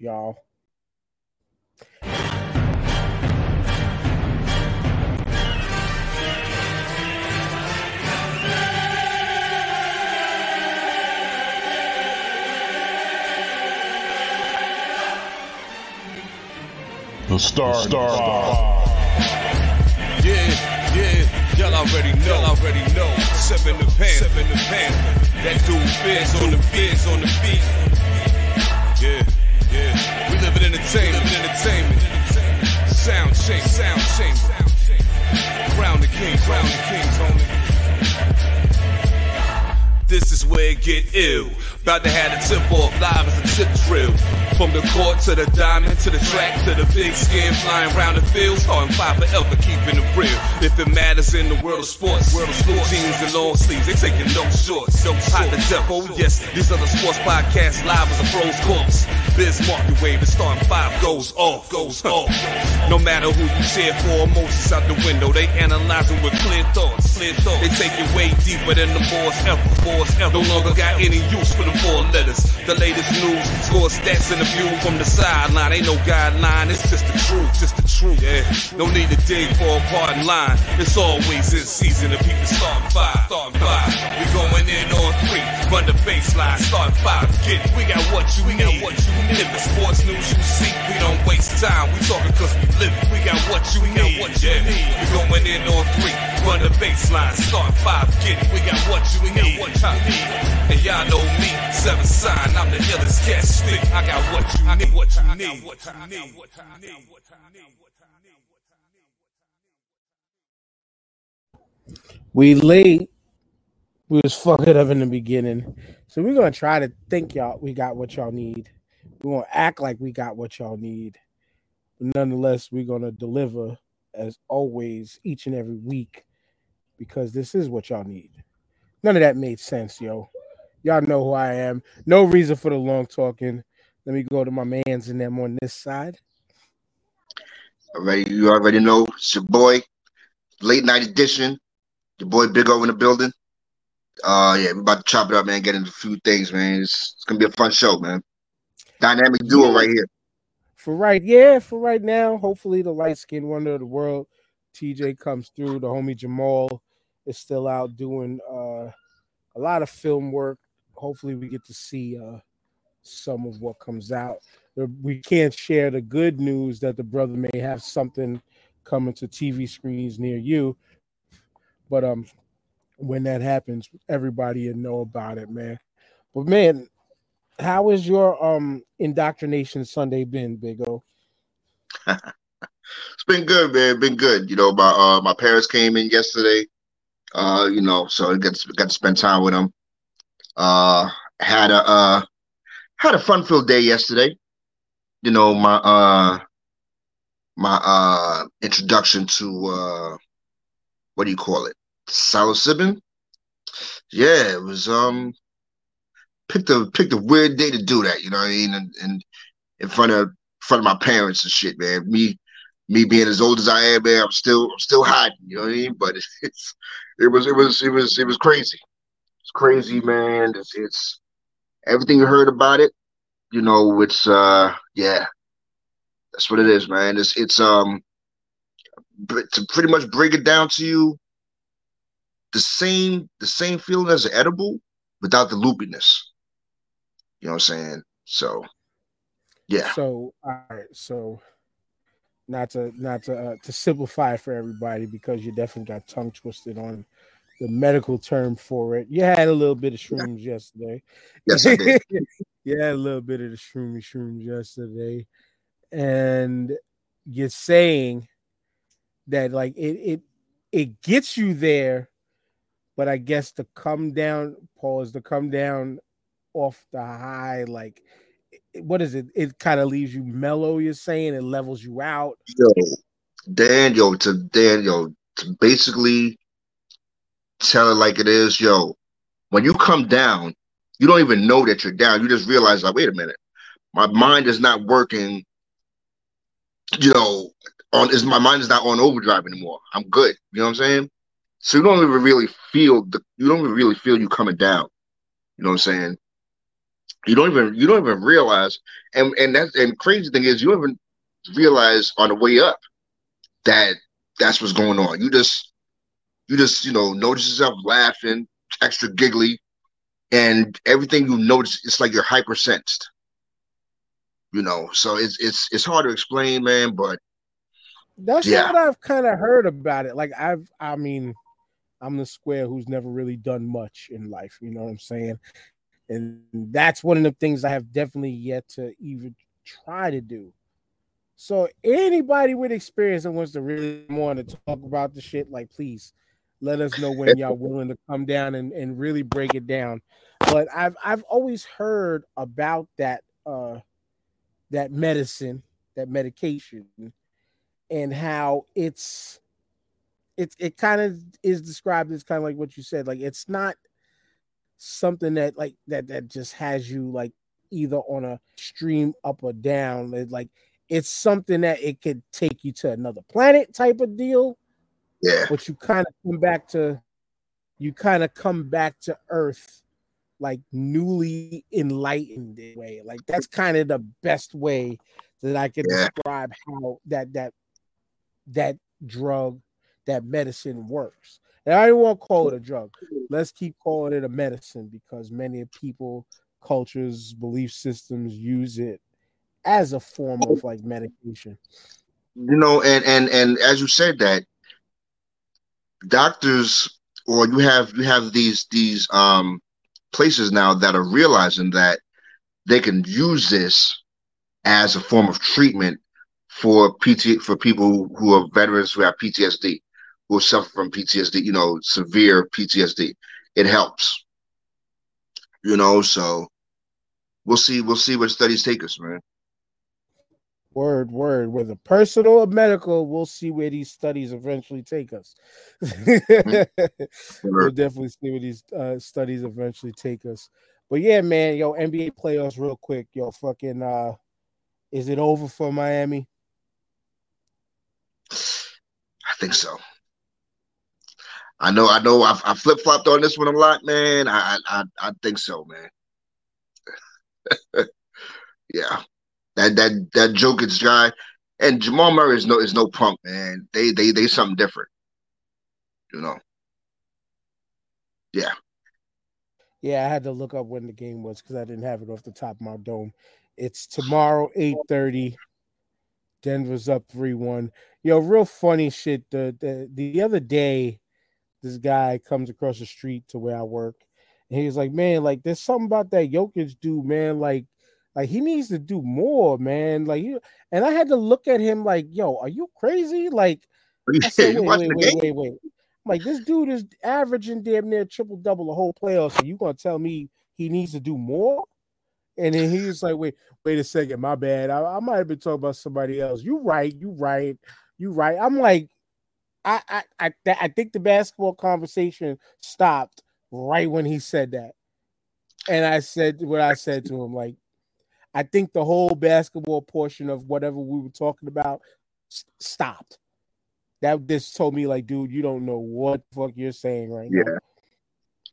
y'all. The Star Star. Yeah, yeah, y'all already know, y'all already know. Seven the pan, seven the pan. That dude Fizz on the Fizz on the beat. Yeah, We live in entertainment, entertainment. Sound change, sound. Crown the king, crown the kings, homie. This is where it get ill. About to have the tempo of live as a tip drill. From the court to the diamond to the track to the big skin flying around the field. Starting five forever, keeping it real. If it matters in the world of sports, world of sports, jeans and long sleeves, they taking no shorts. No hot the death. Oh yes, these the sports podcasts live as a pros corpse. Biz market wave, the starting five goes off, goes off. No matter who you cheer for, emotions out the window. They analyzing with clear thoughts, clear thoughts. They take it way deeper than the boys ever, boys ever. No longer got any use for the four letters. The latest news, score stats and the view from the sideline. Ain't no guideline, it's just the truth, just the truth. Yeah, no need to dig for a pardon line. It's always in season. The people start five, start five. We going in on three, run the baseline, start five. Get it. We got what you we got what you need. If sports news you see, we don't waste time. We talking cause we live it. We got what you we got what you need. We going in on three, run the baseline, start five. Get it. We got what you we got what you need. And y'all know me, seven sign. I'm the illest cat stick. I got what you need. I got what you need. What you need. What you need. What you need. We late. We was fucking up in the beginning. So we're gonna try to think y'all we got what y'all need. We're gonna act like we got what y'all need. But nonetheless, we're gonna deliver as always each and every week because this is what y'all need. None of that made sense, yo. Y'all know who I am. No reason for the long talking. Let me go to my mans and them on this side. Already, you already know it's your boy, late night edition. Your boy Big O in the building. Uh, yeah, we're about to chop it up, man. Get into a few things, man. It's, it's gonna be a fun show, man. Dynamic duo Yeah. right here. For right, yeah, for right now, hopefully the light skinned wonder of the world, TJ comes through. The homie Jamal is still out doing uh, a lot of film work. Hopefully, we get to see uh, some of what comes out. We can't share the good news that the brother may have something coming to TV screens near you, but um, when that happens, everybody will know about it, man. But man, how has your um indoctrination Sunday been, Big O? It's been good, man. Been good. You know, my uh my parents came in yesterday. Uh, you know, so I got to, got to spend time with them. Uh, had a uh had a fun filled day yesterday. You know, my uh my uh introduction to uh what do you call it? Psilocybin. Yeah, it was um picked a picked a weird day to do that. You know what I mean? And, and in front of in front of my parents and shit, man. Me me being as old as I am, man, I'm still I'm still hiding. You know what I mean? But it's, it's it was it was it was it was crazy. It's crazy, man. It's it's everything you heard about it. You know, it's uh yeah, that's what it is, man. It's it's um to pretty much break it down to you, the same the same feeling as an edible without the loopiness. You know what I'm saying? So yeah. So, all right. So, not to not to uh, to simplify for everybody because you definitely got tongue twisted on the medical term for it. You had a little bit of shrooms yesterday. Yes, I did. you had a little bit of the shroomy shrooms yesterday, and you're saying that like it it it gets you there, but I guess to come down, pause to come down off the high, like what is it? It kind of leaves you mellow. You're saying it levels you out. yo, Daniel, to Daniel, to basically tell it like it is, yo, when you come down, you don't even know that you're down. You just realize, like, wait a minute, my mind is not working, you know, on is my mind is not on overdrive anymore. I'm good. You know what I'm saying? So you don't even really feel the you don't even really feel you coming down. You know what I'm saying? You don't even you don't even realize, and and that's and crazy thing is you don't even realize on the way up that that's what's going on. You just you just you know notice yourself laughing, extra giggly, and everything you notice it's like you're hypersensed. You know, so it's it's it's hard to explain, man, but that's Yeah. what I've kind of heard about it. Like I've, I mean, I'm the square who's never really done much in life. You know what I'm saying? And that's one of the things I have definitely yet to even try to do. So anybody with experience that wants to really want to talk about the shit, like please let us know when y'all willing to come down and, and really break it down. But I've I've always heard about that uh that medicine, that medication, and how it's it it kind of is described as kind of like what you said like it's not something that like that that just has you like either on a stream up or down It's like it's something that it could take you to another planet type of deal yeah, but you kind of come back to you kind of come back to earth like newly enlightened way. Like that's kind of the best way that i can Yeah. describe how that that that drug that medicine works. And i don't want to call it a drug. Let's keep calling it a medicine because many people cultures belief systems use it as a form of like medication. You know, and and and as you said that doctors or you have you have these these um places now that are realizing that they can use this as a form of treatment for PT for people who are veterans who have PTSD, who suffer from PTSD, you know, severe PTSD. It helps. You know, so we'll see we'll see where studies take us, man. Word, word. Whether personal or medical, we'll see where these studies eventually take us. we'll definitely see where these uh, studies eventually take us. But yeah, man, yo, NBA playoffs, real quick, yo, fucking, uh, is it over for Miami? I think so. I know, I know. I've, I flip flopped on this one a lot, man. I, I, I think so, man. yeah, that that that Jokic guy and Jamal Murray is no is no punk, man. They they they something different, you know. Yeah, Yeah, I had to look up when the game was because I didn't have it off the top of my dome. It's tomorrow, 8:30. Denver's up 3-1. Yo, real funny shit. The, the the other day, this guy comes across the street to where I work, and he was like, Man, like there's something about that Jokic dude, man. Like, like he needs to do more, man. Like you and I had to look at him like, yo, are you crazy? Like, I said, wait, wait, wait, wait, wait. I'm like, this dude is averaging damn near triple double the whole playoffs. So you gonna tell me he needs to do more? And then he was like, wait, wait a second, my bad. I, I might have been talking about somebody else. You right, you right, you right. I'm like, I I I, th- I think the basketball conversation stopped right when he said that. And I said what I said to him, like, I think the whole basketball portion of whatever we were talking about stopped. That just told me, like, dude, you don't know what the fuck you're saying right now. Yeah.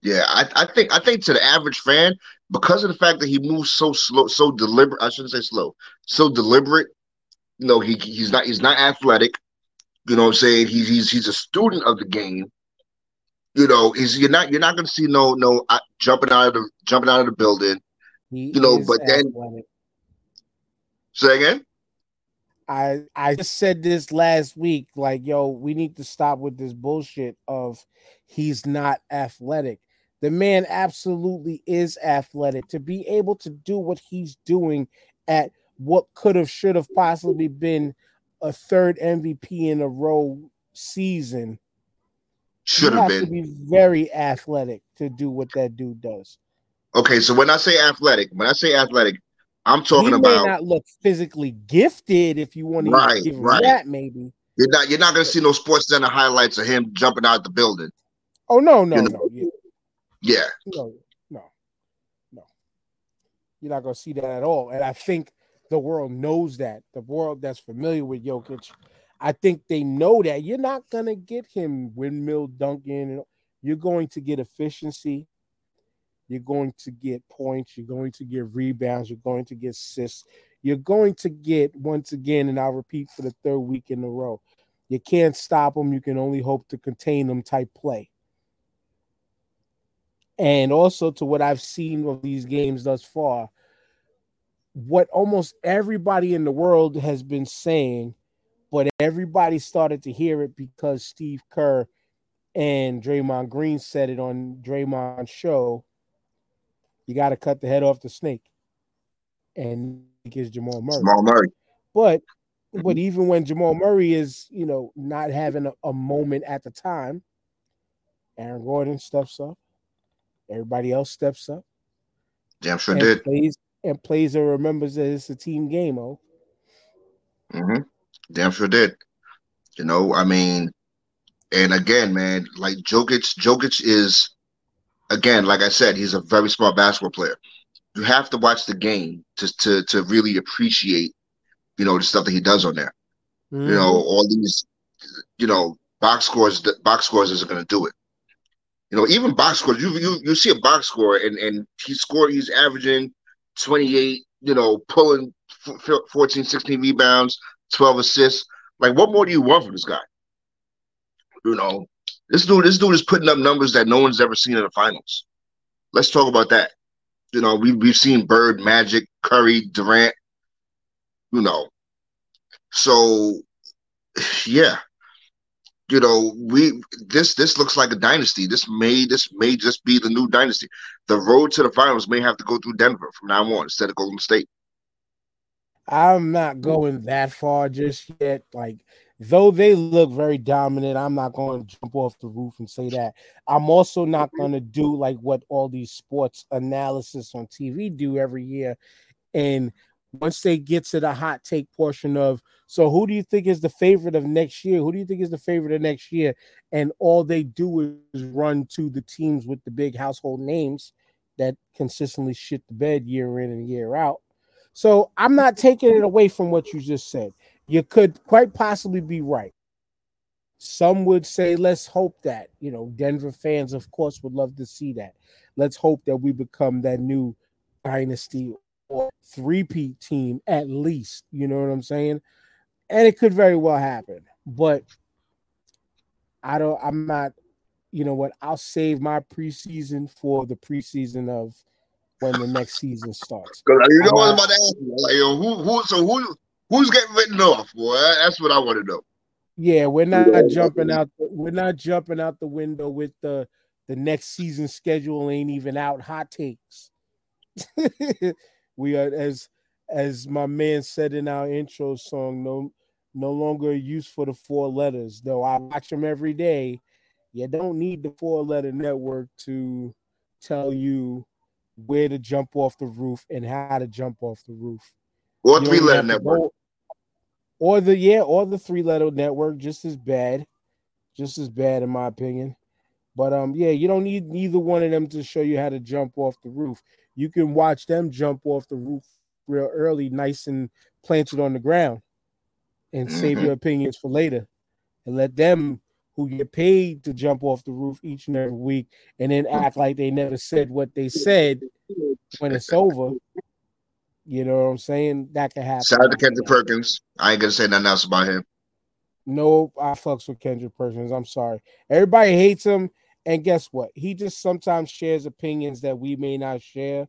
Yeah, I, I think I think to the average fan, because of the fact that he moves so slow, so deliberate. I shouldn't say slow, so deliberate. You know, he he's not he's not athletic. You know what I'm saying? He's he's he's a student of the game. You know, he's you're not you're not gonna see no no uh, jumping out of the jumping out of the building. He You know, but then- athletic. Say again? I I just said this last week. Like, yo, we need to stop with this bullshit of he's not athletic. The man absolutely is athletic to be able to do what he's doing at what could have, should have possibly been a third MVP in a row season. Should have have to be very athletic to do what that dude does. Okay, so when I say athletic, when I say athletic, I'm he talking may about not look physically gifted if you want to Right, give right. that, maybe. you're not you're not gonna see no sports center highlights of him jumping out the building. Oh no, no, You no, know. yeah. Yeah, No, no, no. You're not gonna see that at all. And I think the world knows that. The world that's familiar with Jokic, I think they know that you're not gonna get him windmill dunking. and You're going to get efficiency. You're going to get points, you're going to get rebounds, you're going to get assists, you're going to get once again, and I'll repeat for the third week in a row. You can't stop them. You can only hope to contain them type play. And also to what I've seen of these games thus far, what almost everybody in the world has been saying, but everybody started to hear it because Steve Kerr and Draymond Green said it on Draymond's show. You got to cut the head off the snake. And is Jamal Murray. Jamal Murray. But but even when Jamal Murray is, you know, not having a, a moment at the time, Aaron Gordon steps up. Everybody else steps up. Damn sure did. Plays, and plays and remembers that it's a team game, oh. Mm-hmm. Damn sure did. You know, I mean, and again, man, like Jokic, Jokic is again, like I said, he's a very smart basketball player. You have to watch the game to to to really appreciate, you know, the stuff that he does on there. Mm-hmm. You know, mm-hmm. all these, you know, box scores. Box scores isn't going to do it. You know, even box scores. You you you see a box score and and he scored. He's averaging 28, you know, pulling 14, 16 rebounds, 12 assists. Like, what more do you want from this guy? You know, this dude, this dude is putting up numbers that no one's ever seen in the finals. Let's talk about that. You know, we we've seen Bird, Magic, Curry, Durant. You know, so yeah, you know, we this this looks like a dynasty. This may this may just be the new dynasty. The road to the finals may have to go through Denver from now on instead of Golden State. I'm not going that far just yet. Like, though they look very dominant, I'm not going to jump off the roof and say that. I'm also not mm-hmm. going to do like what all these sports analysis on TV do every year and once they get to the hot take portion of so who do you think is the favorite of next year? Who do you think is the favorite of next year? And all they do is run to the teams with the big household names that consistently shit the bed year in and year out. So I'm not taking it away from what you just said. You could quite possibly be right. Some would say, let's hope that, you know, Denver fans, of course, would love to see that. Let's hope that we become that new dynasty or three-peat team at least. You know what I'm saying? And it could very well happen. But I don't I'm not, you know what, I'll save my preseason for the preseason of when the next season starts. You know what I'm about to ask you? Like, who, who, so who, who's getting written off, boy? That's what I want to know. Yeah, we're not jumping out. The, we're not jumping out the window with the the next season schedule ain't even out. Hot takes. we are as as my man said in our intro song. No, no longer use for the four letters. Though I watch them every day. You don't need the four letter network to tell you where to jump off the roof and how to jump off the roof. Or three letter network. Go, or the yeah, or the three letter network, just as bad, just as bad in my opinion. But um, yeah, you don't need neither one of them to show you how to jump off the roof. You can watch them jump off the roof real early, nice and planted on the ground, and mm-hmm. save your opinions for later, and let them who get paid to jump off the roof each and every week and then act like they never said what they said when it's over. You know what I'm saying? That can happen. Shout out to Kendrick Perkins. I ain't gonna say nothing else about him. No, I fucks with Kendrick Perkins. I'm sorry. Everybody hates him, and guess what? He just sometimes shares opinions that we may not share.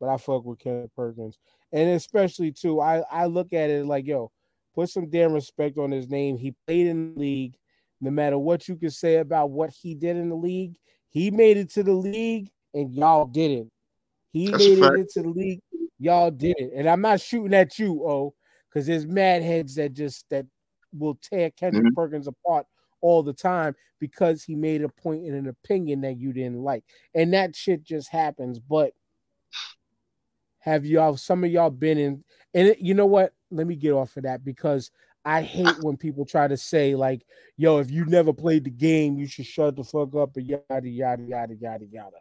But I fuck with Kendrick Perkins, and especially too, I I look at it like yo, put some damn respect on his name. He played in the league. No matter what you can say about what he did in the league, he made it to the league, and y'all didn't. He That's made it into the league Y'all did it. And I'm not shooting at you, oh, because there's mad heads that just that will tear Kendrick mm-hmm. Perkins apart all the time because he made a point in an opinion that you didn't like. And that shit just happens. But have y'all some of y'all been in and it, you know what? Let me get off of that because I hate when people try to say like, "Yo, if you never played the game, you should shut the fuck up," and yada yada yada yada yada.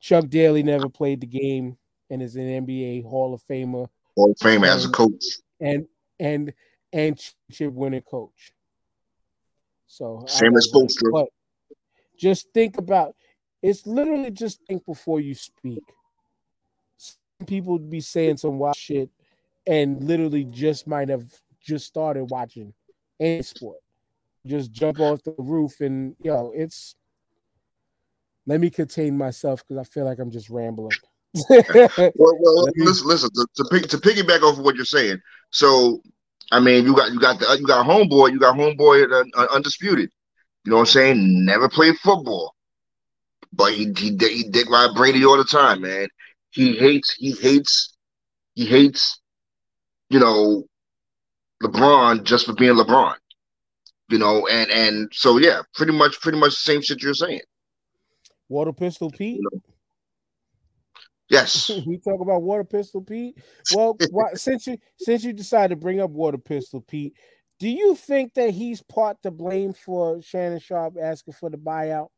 Chuck Daly never played the game and is an NBA Hall of Famer. Hall of Famer as a coach. And and and championship winning coach. So same as Spoelstra. Just think about It's literally just think before you speak. Some people be saying some wild shit and literally just might have just started watching any sport. Just jump off the roof and yo, it's let me contain myself because I feel like I'm just rambling. Well, well listen, listen to, to, pick, to piggyback off of what you're saying. So, I mean, you got you got the you got homeboy, you got homeboy uh, uh, undisputed. You know what I'm saying? Never played football, but he he he dick ride Brady all the time, man. He hates he hates he hates you know LeBron just for being LeBron. You know, and and so yeah, pretty much pretty much the same shit you're saying. Water Pistol Pete. You know? Yes. we talk about Water Pistol Pete. Well, why, since you since you decided to bring up Water Pistol Pete, do you think that he's part to blame for Shannon Sharpe asking for the buyout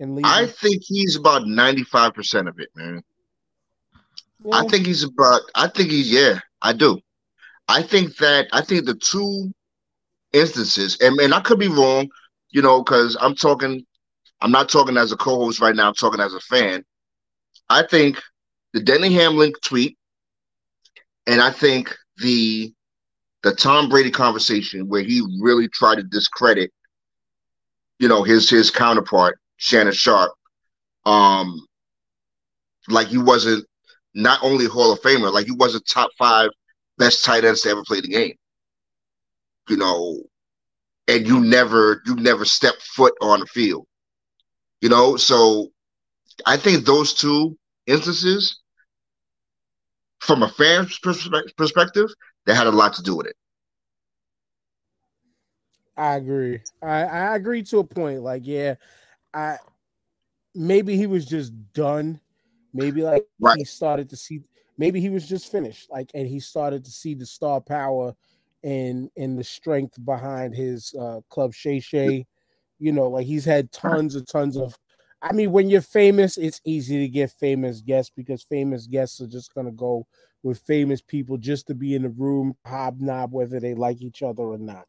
and leaving? I think he's about ninety five percent of it, man. Yeah. I think he's about. I think he's yeah. I do. I think that I think the two instances, and, and I could be wrong, you know, because I'm talking, I'm not talking as a co-host right now. I'm talking as a fan. I think the Denny Hamlin tweet, and I think the the Tom Brady conversation where he really tried to discredit, you know, his his counterpart Shannon Sharpe, um, like he wasn't not only Hall of Famer, like he wasn't top five best tight ends to ever play the game. You know, and you never you never step foot on the field. You know, so I think those two instances, from a fan's perspective, they had a lot to do with it. I agree. I, I agree to a point. Like, yeah, I maybe he was just done. Maybe like right. he started to see maybe he was just finished. Like, and he started to see the star power and and the strength behind his uh club Shay Shay. You know, like he's had tons and tons of I mean, when you're famous, it's easy to get famous guests because famous guests are just gonna go with famous people just to be in the room, hobnob, whether they like each other or not.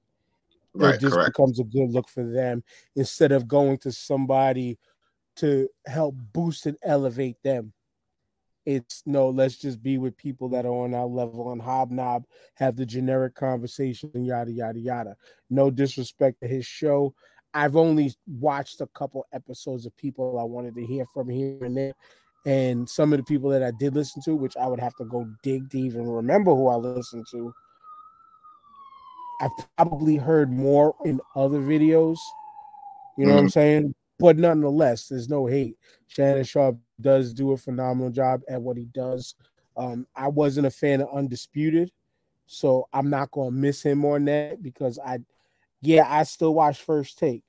Right, it just correct. becomes a good look for them instead of going to somebody to help boost and elevate them. It's no, let's just be with people that are on our level and hobnob, have the generic conversation, yada yada yada. No disrespect to his show. I've only watched a couple episodes of people I wanted to hear from here and there. And some of the people that I did listen to, which I would have to go dig to even remember who I listened to, I've probably heard more in other videos. You know mm-hmm. what I'm mm-hmm. saying? But nonetheless, there's no hate. Shannon Sharpe does do a phenomenal job at what he does. Um, I wasn't a fan of Undisputed, so I'm not gonna miss him on that because I yeah, I still watch First Take.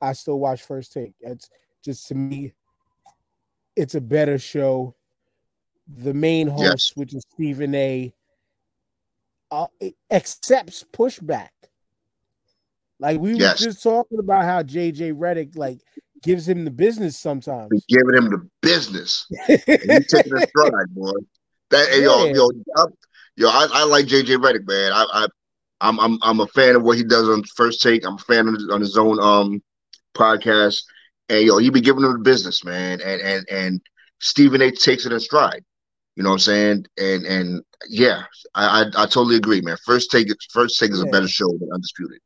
I still watch First Take. It's just to me, it's a better show. The main host, yes. which is Stephen A, uh, accepts pushback. Like we yes. were just talking about how JJ Redick like gives him the business sometimes. He's giving him the business. He's taking a stride, boy. That yeah. yo, yo, yo, I, I like JJ Redick, man. I, I I'm I'm I'm a fan of what he does on First Take. I'm a fan of on his own um podcast, and yo, he be giving them the business, man. And and and Stephen A. takes it in stride. You know what I'm saying? And and yeah, I I, I totally agree, man. First Take First Take is a better show than Undisputed.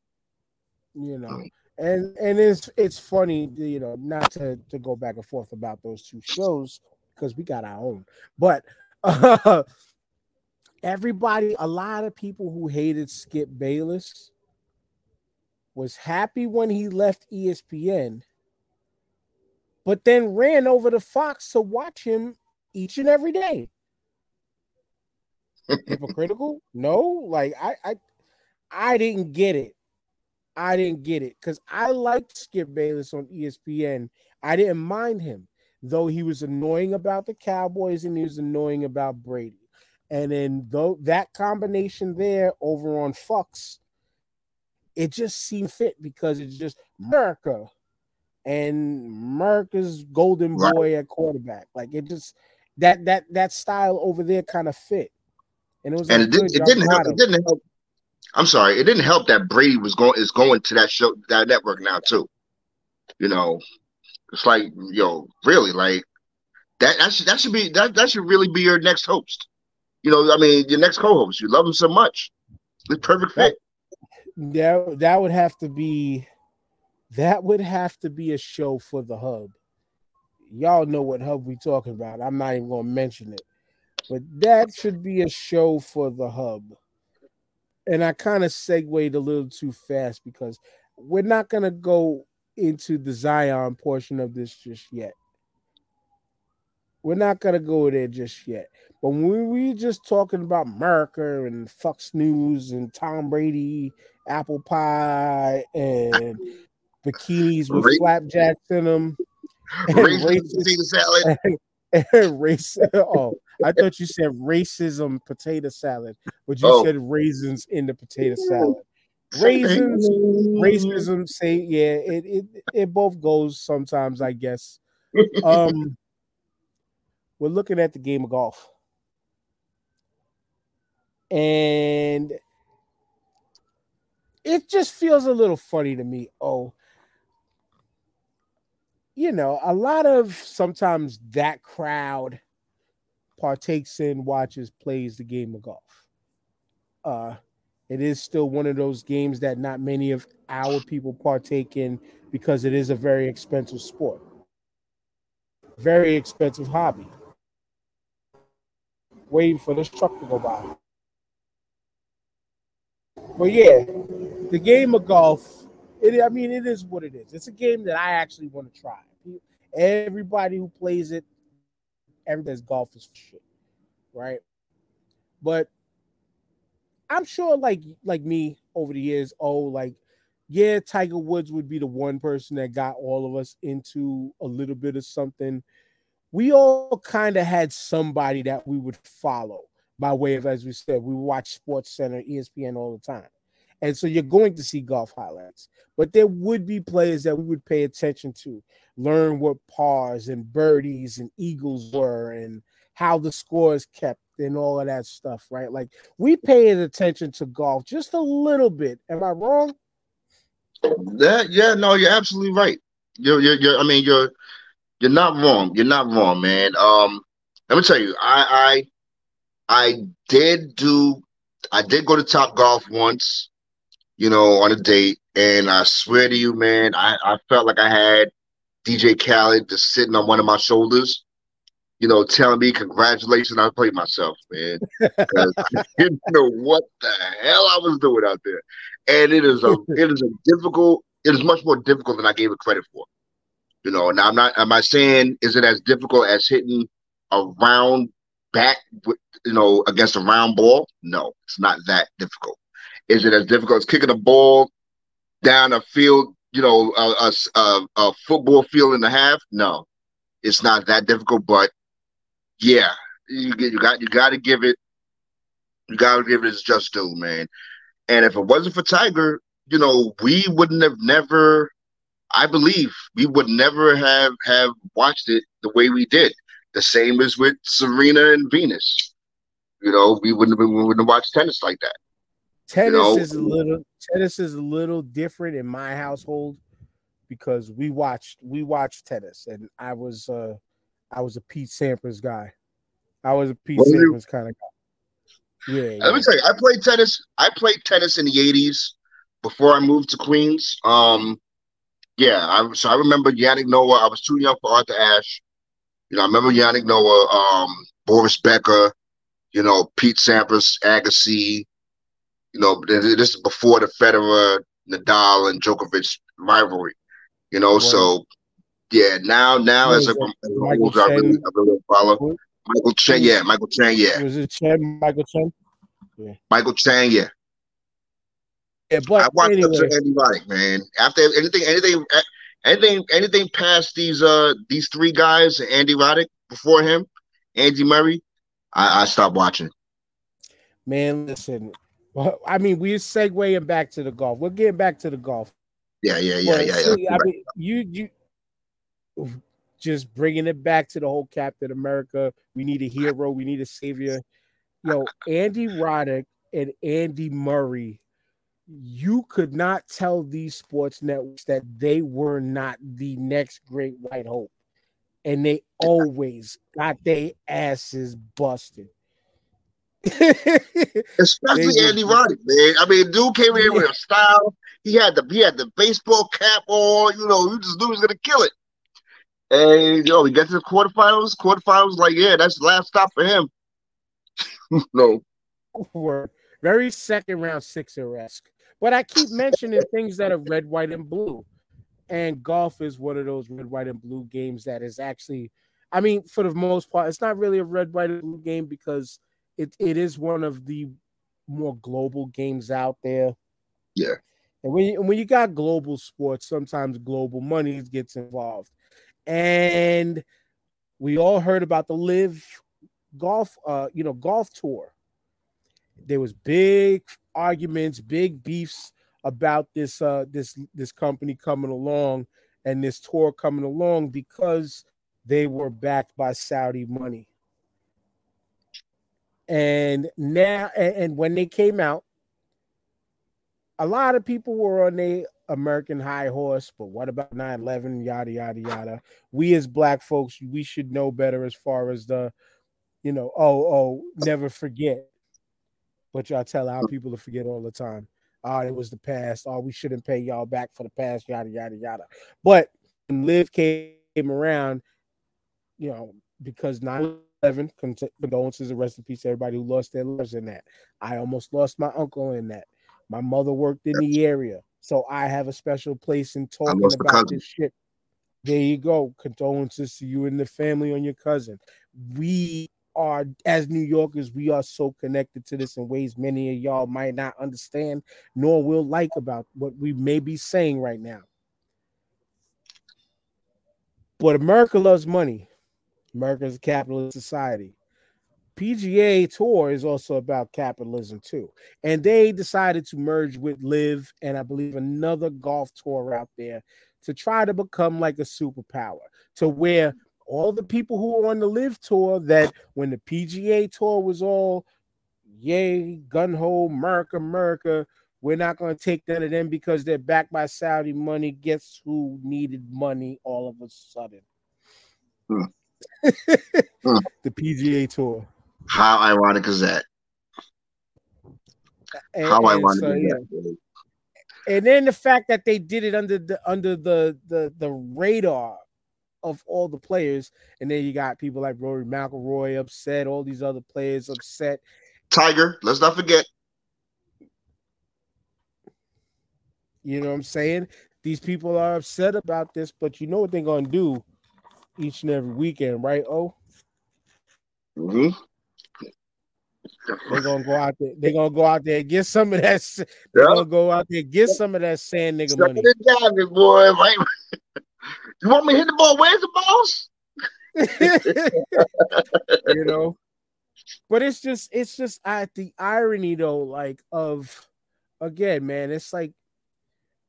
You know. Mm. And and it's it's funny, you know, not to to go back and forth about those two shows because we got our own, but uh, everybody, a lot of people who hated Skip Bayless was happy when he left ESPN, but then ran over to Fox to watch him each and every day. Hypocritical? No, like I, I, I didn't get it. I didn't get it because I liked Skip Bayless on ESPN. I didn't mind him, though he was annoying about the Cowboys and he was annoying about Brady. And then though that combination there over on Fox, it just seemed fit because it's just America and America's golden boy right. at quarterback. Like it just that that that style over there kind of fit. And it was and it, did, it didn't help. It didn't help. I'm sorry, it didn't help that Brady was going is going to that show that network now too. You know, It's like, yo, really, like that. That should that should be that that should really be your next host. You know, I mean, your next co-host. You love him so much. It's perfect fit. That that would have to be that would have to be a show for the hub. Y'all know what hub we talking about. I'm not even gonna mention it, but that should be a show for the hub. And I kind of segued a little too fast because we're not gonna go into the Zion portion of this just yet. We're not gonna go there just yet. But when we just talking about America and Fox News and Tom Brady, apple pie, and bikinis with flapjacks in them, racist salad, and, and race. Oh, I thought you said racism potato salad, but you oh. said raisins in the potato salad. Raisins, racism. Say yeah, it it it both goes sometimes, I guess. Um, we're looking at the game of golf, and it just feels a little funny to me. Oh, you know, a lot of sometimes that crowd partakes in, watches, plays the game of golf. Uh, it is still one of those games that not many of our people partake in because it is a very expensive sport, very expensive hobby. Waiting for this truck to go by. But yeah, the game of golf, it, I mean, it is what it is. It's a game that I actually want to try. Everybody who plays it, everybody's golf is shit, right? But I'm sure, like like me over the years, oh, like yeah, Tiger Woods would be the one person that got all of us into a little bit of something. We all kind of had somebody that we would follow by way of, as we said, we watch SportsCenter, ESPN all the time. And so you're going to see golf highlights, but there would be players that we would pay attention to, learn what pars and birdies and eagles were, and how the scores kept, and all of that stuff, right? Like we paid attention to golf just a little bit. Am I wrong? That yeah, no, you're absolutely right. You're, you're, you're I mean, you're you're not wrong. You're not wrong, man. Um, let me tell you, I I I did do I did go to Topgolf once you know, on a date. And I swear to you, man, I, I felt like I had DJ Khaled just sitting on one of my shoulders, you know, telling me congratulations. I played myself, man. I didn't know what the hell I was doing out there. And it is a it is a difficult, it is much more difficult than I gave it credit for. You know, now I'm not am I saying is it as difficult as hitting a round back you know against a round ball? No, it's not that difficult. Is it as difficult as kicking a ball down a field, you know, a, a, a football field and a half? No, it's not that difficult. But yeah, you you got you got to give it, you got to give it its just due, man. And if it wasn't for Tiger, you know, we wouldn't have never. I believe we would never have have watched it the way we did. The same as with Serena and Venus. You know, we wouldn't have, we wouldn't have watched tennis like that. Tennis you know? is a little tennis is a little different in my household because we watched we watched tennis and I was uh I was a Pete Sampras guy. I was a Pete well, Sampras kind of guy. Yeah. Let yeah. me tell you, I played tennis. I played tennis in the 80s before I moved to Queens. Um yeah, I so I remember Yannick Noah. I was too young for Arthur Ashe. You know, I remember Yannick Noah, um, Boris Becker, you know, Pete Sampras, Agassi, you know, this is before the Federer, Nadal, and Djokovic rivalry. You know, so yeah, now now as a, a I really, I really follow Michael Chang. Yeah, Michael Chang. Yeah, was it Chen? Michael Chang. Yeah. Michael Chang. Yeah. Yeah, but I watched anyway. up to Andy Roddick, man. After anything, anything, anything, anything past these uh these three guys, Andy Roddick before him, Andy Murray, I, I stopped watching. Man, listen, well, I mean, we're segueing back to the golf. We're getting back to the golf. Yeah, yeah, yeah, yeah. See, yeah. I mean, you you just bringing it back to the whole Captain America. We need a hero. We need a savior. Yo, Andy Roddick and Andy Murray you could not tell these sports networks that they were not the next great white hope. And they always got their asses busted. Especially Andy Roddick, man. I mean, dude came in with a style. He had the he had the baseball cap on. You know, you just knew he was gonna kill it. And you know, he gets to the quarterfinals. Quarterfinals, like, yeah, that's the last stop for him. no, very second round sixer esque. But I keep mentioning things that are red, white, and blue. And golf is one of those red, white, and blue games that is actually, I mean, for the most part, it's not really a red, white, and blue game because it, it is one of the more global games out there. Yeah. And when you, when you got global sports, sometimes global money gets involved. And we all heard about the Liv golf, uh, you know, golf tour there was big arguments, big beefs about this uh this this company coming along and this tour coming along because they were backed by Saudi money. And now and, and when they came out, a lot of people were on a American high horse, but what about 9-11, yada yada yada. We as black folks, we should know better as far as the, you know, oh, oh, never forget but y'all tell our people to forget all the time. Oh, it was the past. Oh, we shouldn't pay y'all back for the past, yada yada yada. But when Liv came around, you know, because 9-11, cont- condolences and rest in peace to everybody who lost their lives in that. I almost lost my uncle in that. My mother worked in the area, so I have a special place in talking about this shit. There you go. Condolences to you and the family on your cousin. We are, as New Yorkers, we are so connected to this in ways many of y'all might not understand nor will like about what we may be saying right now. But America loves money. America is a capitalist society. PGA Tour is also about capitalism too. And they decided to merge with Liv and I believe another golf tour out there to try to become like a superpower to where all the people who were on the Liv tour that when the PGA tour was all yay, gun ho, America, America, we're not going to take none of them because they're backed by Saudi money. Guess who needed money all of a sudden? Hmm. Hmm. the PGA tour. how ironic is that? And, How and ironic so, is yeah. that? and then the fact that they did it under the under the the the radar of all the players, and then you got people like Rory McIlroy upset, all these other players upset. Tiger, let's not forget. You know what I'm saying? These people are upset about this, but you know what they're gonna do each and every weekend, right? Oh, hmm they're gonna go out there. They're gonna go out there and get some of that. They're gonna go out there and get some of that sand nigga money. Boy. You want me to hit the ball? Where's the balls? you know but it's just it's just at the irony though like of again man it's like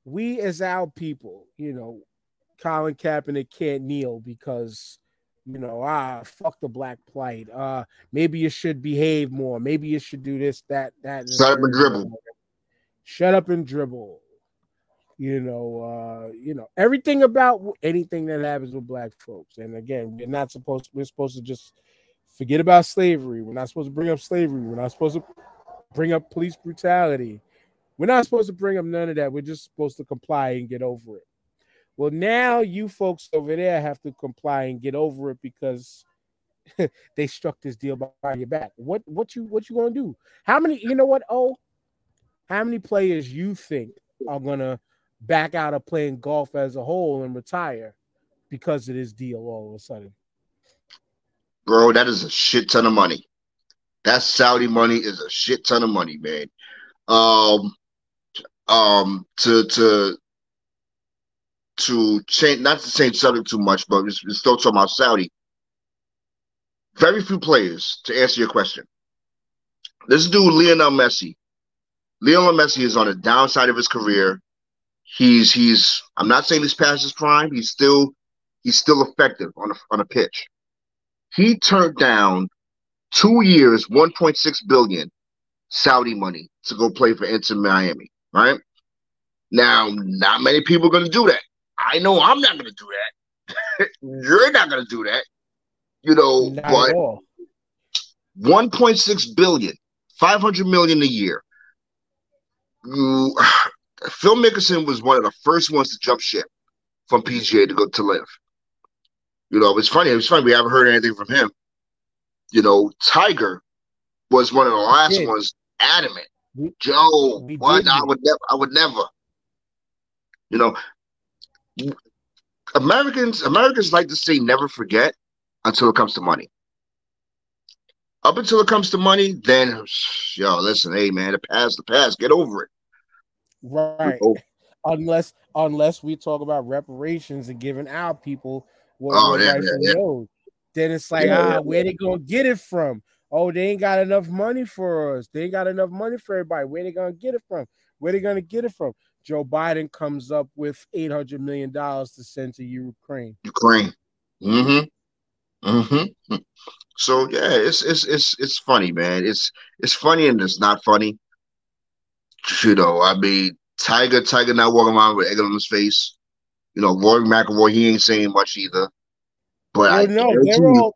we as our people you know colin kaepernick can't kneel because you know ah fuck the black plight uh maybe you should behave more maybe you should do this that that Shut up and dribble. shut up and dribble you know uh you know everything about anything that happens with black folks. And again we're not supposed we're supposed to just forget about slavery. We're not supposed to bring up slavery. We're not supposed to bring up police brutality. We're not supposed to bring up none of that. We're just supposed to comply and get over it. Well now you folks over there have to comply and get over it because they struck this deal behind your back. What what you what you gonna do? How many you know what oh? How many players you think are gonna back out of playing golf as a whole and retire because of this deal all of a sudden. Bro, that is a shit ton of money. That Saudi money is a shit ton of money, man. Um, um, to to to change, not to change subject too much, but we're still talking about Saudi. Very few players to answer your question. This dude, Lionel Messi. Lionel Messi is on the downside of his career. He's he's. I'm not saying he's past his prime. He's still he's still effective on a on a pitch. He turned down two years, 1.6 billion Saudi money to go play for Inter Miami. right? Now, not many people are going to do that. I know I'm not going to do that. You're not going to do that. You know, Not but at 1.6 billion, 500 million a year. You, Phil Mickelson was one of the first ones to jump ship from PGA to go to Liv. You know, it's funny. It's funny. We haven't heard anything from him. You know, Tiger was one of the last ones adamant. We- Joe, we what? I would never. I would never. You know, Americans. Americans like to say never forget until it comes to money. Up until it comes to money, then yo, listen, hey man, the past, the past, get over it. Right. Oh, Unless unless we talk about reparations and giving our people what Oh, yeah, yeah, yeah. owed. Then it's like, Yeah, ah, where they gonna get it from? Oh, they ain't got enough money for us. They ain't got enough money for everybody. Where they gonna get it from? Where they gonna get it from? Joe Biden comes up with eight hundred million dollars to send to Ukraine. Ukraine. Mm-hmm. Mm-hmm. So yeah, it's it's it's it's funny, man. It's it's funny and it's not funny. You know, I mean, Tiger, Tiger not walking around with egg on his face. You know, Rory McIlroy, he ain't saying much either. But I Well, no, guarantee they're all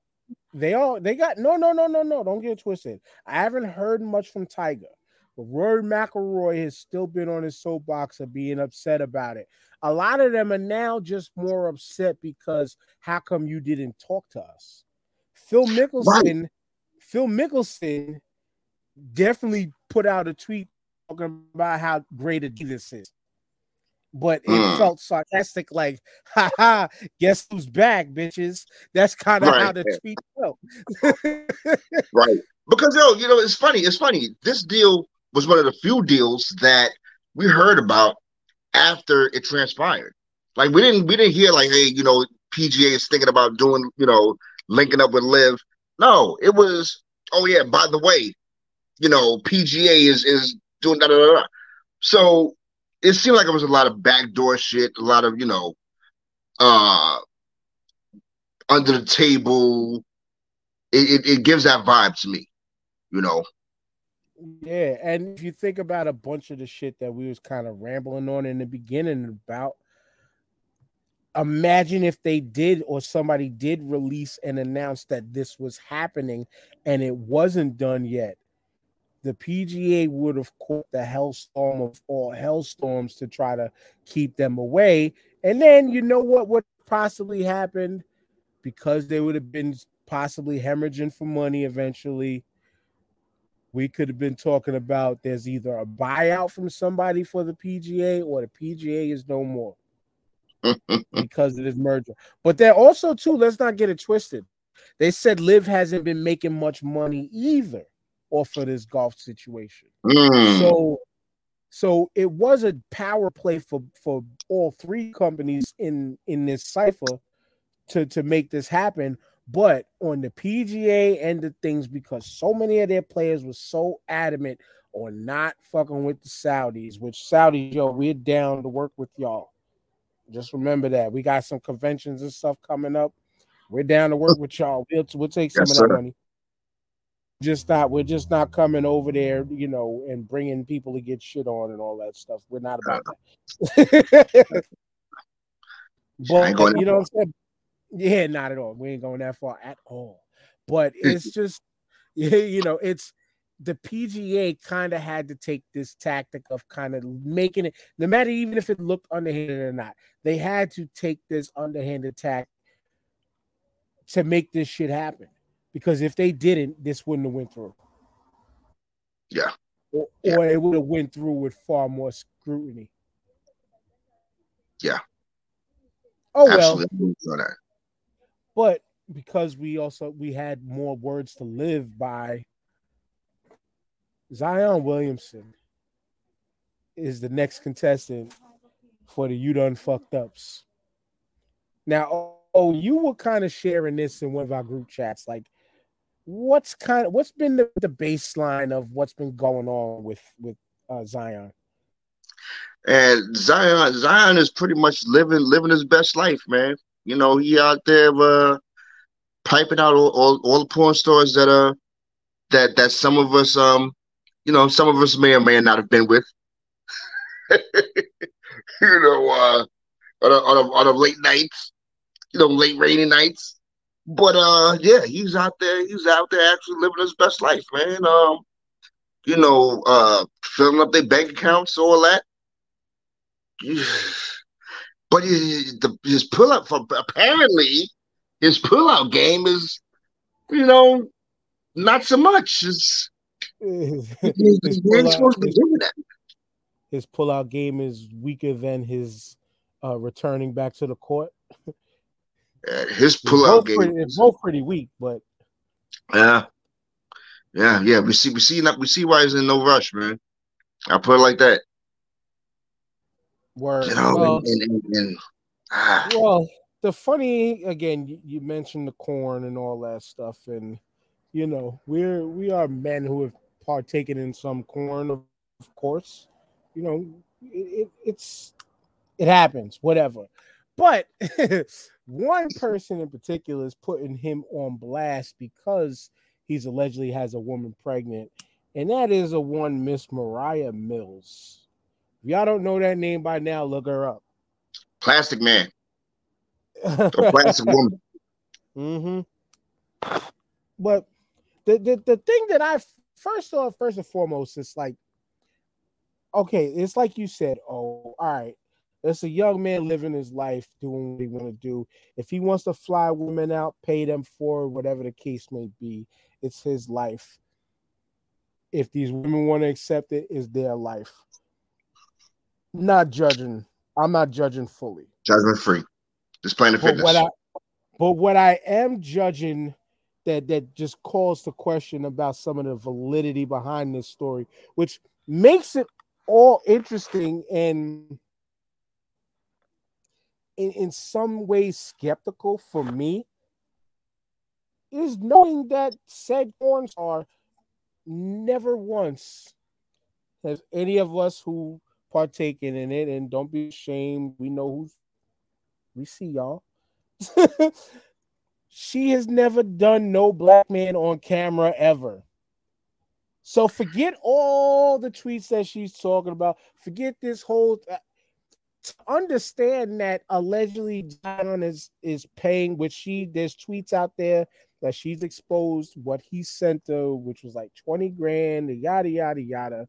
they all they got no no no no no. Don't get it twisted. I haven't heard much from Tiger, but Rory McIlroy has still been on his soapbox of being upset about it. A lot of them are now just more upset because how come you didn't talk to us? Phil Mickelson, Phil Mickelson definitely put out a tweet talking about how great a this is. But it Mm. felt sarcastic, like, ha ha, guess who's back, bitches? That's kind of how Right. the tweet felt. Right. Because yo, you know, it's funny. It's funny. This deal was one of the few deals that we heard about after it transpired. Like we didn't we didn't hear like, hey, you know, PGA is thinking about doing, you know, linking up with Liv. No, it was, oh yeah, by the way, you know, PGA is is doing da da da. So it seemed like it was a lot of backdoor shit, a lot of, you know, uh under the table. It, it, it gives that vibe to me, you know. Yeah, and if you think about a bunch of the shit that we was kind of rambling on in the beginning about, imagine if they did or somebody did release and announce that this was happening and it wasn't done yet. The PGA would have caught the hellstorm of all hellstorms to try to keep them away. And then you know what would possibly happen because they would have been possibly hemorrhaging for money eventually we could have been talking about there's either a buyout from somebody for the PGA or the PGA is no more because of this merger. But they're also too, let's not get it twisted. They said Liv hasn't been making much money either off of this golf situation. Mm. So so it was a power play for for all three companies in in this cipher to to make this happen but on the PGA and the things because so many of their players were so adamant on not fucking with the Saudis which Saudis yo we're down to work with y'all just remember that we got some conventions and stuff coming up we're down to work with y'all we'll, we'll take some Yes, of that sir. money just not we're just not coming over there you know and bringing people to get shit on and all that stuff. We're not about that. But you know what i'm saying? Yeah not at all. We ain't going that far at all. But it's just you know it's the pga kind of had to take this tactic of kind of making it no matter even if it looked underhanded or not they had to take this underhanded tack to make this shit happen because if they didn't this wouldn't have went through Yeah. or, Yeah. or it would have went through with far more scrutiny Yeah. oh well Absolutely. So that- but because we also we had more words to live by zion williamson is the next contestant for the you done fucked ups now oh you were kind of sharing this in one of our group chats like what's kind of what's been the, the baseline of what's been going on with with uh, zion And Zion, Zion is pretty much living living his best life, man. You know, he out there uh, piping out all, all, all the porn stars that uh that that some of us um you know some of us may or may not have been with. you know, uh, on a, on a, on a late nights, you know, late rainy nights. But uh, yeah, he's out there. He's out there actually living his best life, man. Um, you know, uh, filling up their bank accounts, all that. But his, the, his pull up for apparently his pull out game is, you know, not so much. It's, his, he his pull-out- supposed to be his- doing that. his pullout game is weaker than his uh, returning back to the court. Uh, his It's pull out game. pretty- it's both pretty weak, but Yeah, yeah, yeah. We see, we see, not we see why he's in no rush, man. I put it like that, were you know. well, and, and, and, ah, well, the funny again, you, you mentioned the corn and all that stuff, and you know we're we are men who have partaken in some corn, of, of course. You know, it, it, it's it happens, whatever. But one person in particular is putting him on blast because he's allegedly has a woman pregnant, and that is a one Miss Mariah Mills. If y'all don't know that name by now, look her up. plastic man, a plastic woman. Mm-hmm. But the, the the thing that I first off, first and foremost, it's like, okay, it's like you said. Oh, all right. It's a young man living his life, doing what he want to do. If he wants to fly women out, pay them for whatever the case may be, it's his life. If these women want to accept it, is their life. Not judging. I'm not judging fully. Judgment free. Just playing the But fitness. what I but what I am judging that that just calls the question about some of the validity behind this story, which makes it all interesting and in, in some ways skeptical for me is knowing that said porn star never once has any of us who partaken in it. And don't be ashamed. We know who's we see y'all. She has never done no black man on camera ever. So forget all the tweets that she's talking about. Forget this whole uh, understand that allegedly Zion is is paying which she there's tweets out there that she's exposed what he sent her which was like 20 grand yada yada yada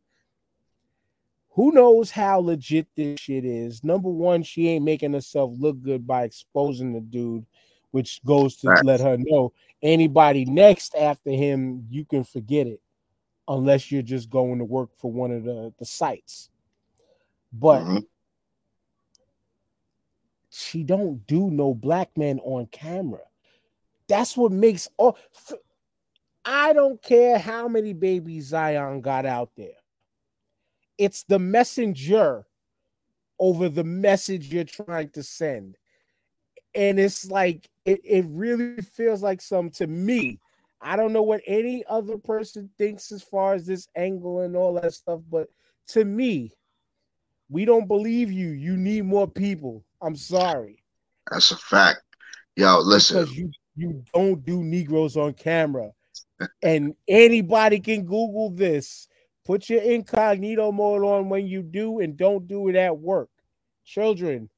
who knows how legit this shit is number one she ain't making herself look good by exposing the dude which goes to Right. let her know anybody next after him you can forget it unless you're just going to work for one of the the sites but Mhm. She don't do no black men on camera. That's what makes all. I don't care how many babies Zion got out there. It's the messenger over the message you're trying to send. And it's like it, it really feels like some to me. I don't know what any other person thinks as far as this angle and all that stuff, but to me, we don't believe you. You need more people. I'm sorry That's a fact. Yo, listen. because you you don't do Negroes on camera, and anybody can Google this. Put your incognito mode on when you do, and don't do it at work. Children,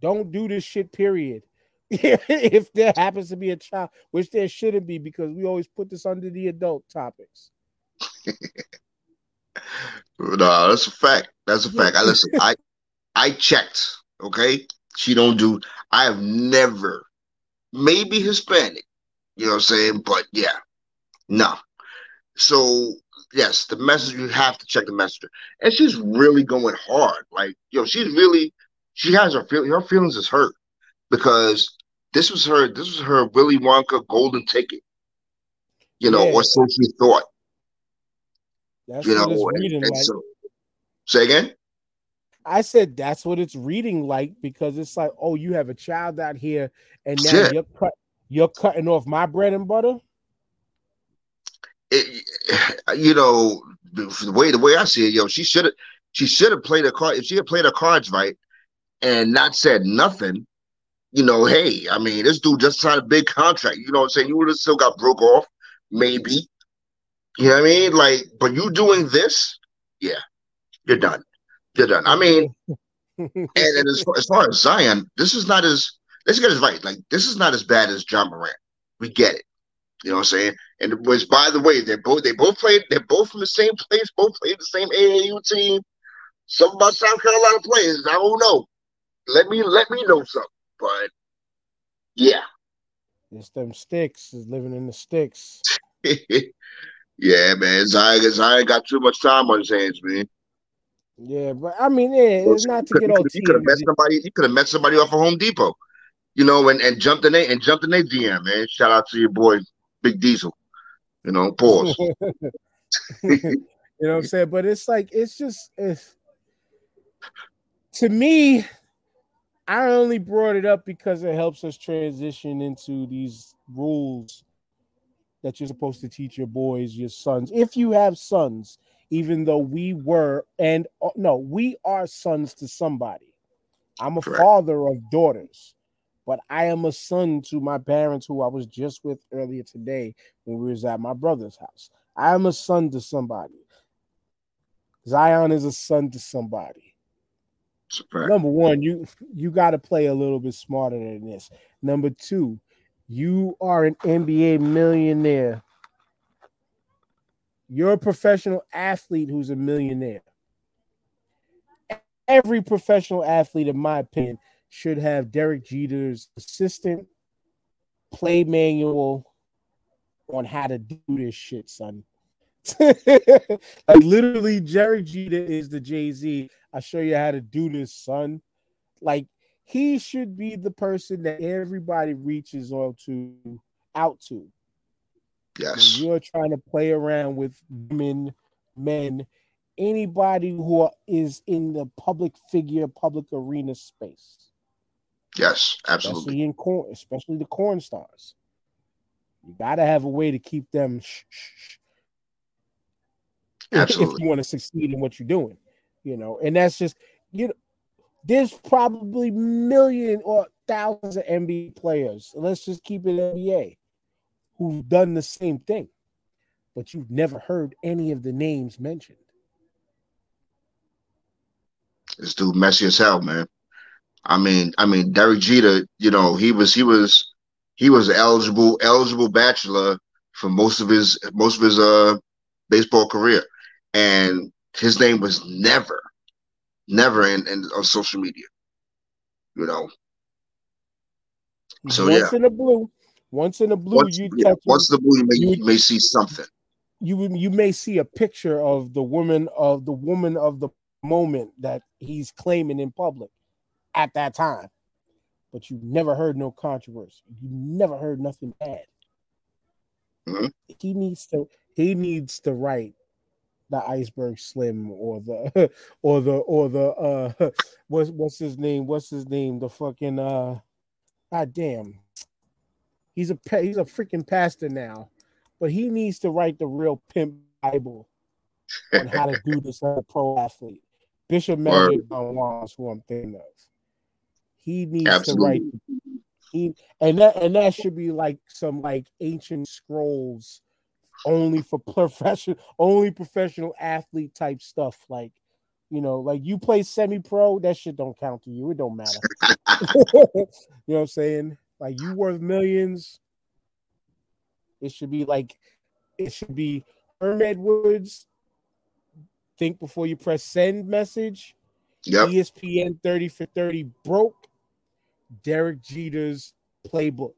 don't do this shit. Period. if there happens to be a child, which there shouldn't be, because we always put this under the adult topics. No, that's a fact. That's a fact. I listen. I I checked. Okay, she don't do. I have never, maybe Hispanic. You know what I'm saying? But yeah, no. So yes, the message you have to check the messenger, and she's really going hard. Like yo, she's really she has her feel her feelings is hurt because this was her this was her Willy Wonka golden ticket. You know, Yeah. or so she thought. That's You know, what it's reading and like. so say again. I said that's what it's reading like because it's like, oh, you have a child out here, and now Shit. you're cut, you're cutting off my bread and butter. it, you know, the way the way I see it, yo, she should have she should have played her card if she had played her cards right and not said nothing. You know, hey, I mean, this dude just signed a big contract. You know what I'm saying? You would have still got broke off, maybe. You know what I mean? Like, but you doing this, yeah, you're done. You're done. I mean, and, and as, far, as far as Zion, this is not as let's get this right. Like this is not as bad as Ja Morant. We get it. You know what I'm saying? And it was by the way, they're both they both played, they're both from the same place, both played the same AAU team. Some about South Carolina players, I don't know. Let me let me know something. But yeah. It's them sticks is living in the sticks. yeah, man. Zion, Zion got too much time on his hands, man. Yeah, but I mean, yeah, it's not to get all. He could have met somebody. He could have met somebody off of Home Depot, you know, and, and jumped in there and jumped in their DM, man. Shout out to your boy Big Diesel. You know, pause. you know what I'm saying? But it's like it's just it's to me, I only brought it up because it helps us transition into these rules that you're supposed to teach your boys, your sons, if you have sons, even though we were and uh, no, we are sons to somebody. I'm a Correct. father of daughters but I am a son to my parents who I was just with earlier today when we was at my brother's house. I am a son to somebody. Zion is a son to somebody. Number one, you you got to play a little bit smarter than this. Number two, you are an NBA millionaire. You're a professional athlete who's a millionaire. Every professional athlete, in my opinion, should have Derek Jeter's assistant play manual on how to do this shit, son. like literally, Derek Jeter is the Jay Z. I show you how to do this, son. Like he should be the person that everybody reaches on to out to. Yes, when you're trying to play around with women, men, anybody who is in the public figure, public arena space. Yes, absolutely. Especially in corn, especially the corn stars. You gotta have a way to keep them shh, shh, Absolutely. if you want to succeed in what you're doing, you know, and that's just you know, there's probably million or thousands of NBA players. Let's just keep it NBA who've done the same thing, but you've never heard any of the names mentioned. This dude messy as hell, man. I mean, I mean, Derek Jeter, you know, he was he was he was eligible eligible bachelor for most of his most of his uh baseball career, and his name was never, never in, in on social media. You know. So once yeah. in the blue, once in the blue, once, you yeah, once the blue, you may, you, you may see something. You you may see a picture of the woman of the woman of the moment that he's claiming in public at that time. But you never heard no controversy. You never heard nothing bad. Mm-hmm. He needs to he needs to write the iceberg slim or the or the or the uh what's what's his name? What's his name? The fucking uh god damn. He's a he's a freaking pastor now, but he needs to write the real pimp Bible on how to do this as a pro athlete. Bishop Don is who I'm thinking of. He needs Absolutely. to write. He and that and that should be like some like ancient scrolls, only for professional, only professional athlete type stuff. Like, you know, like you play semi pro, that shit don't count to you. It don't matter. you know what I'm saying? Like you worth millions. It should be like, it should be Herm Edwards. Think before you press send message. Yep. ESPN 30 for 30 broke. Derek Jeter's playbook.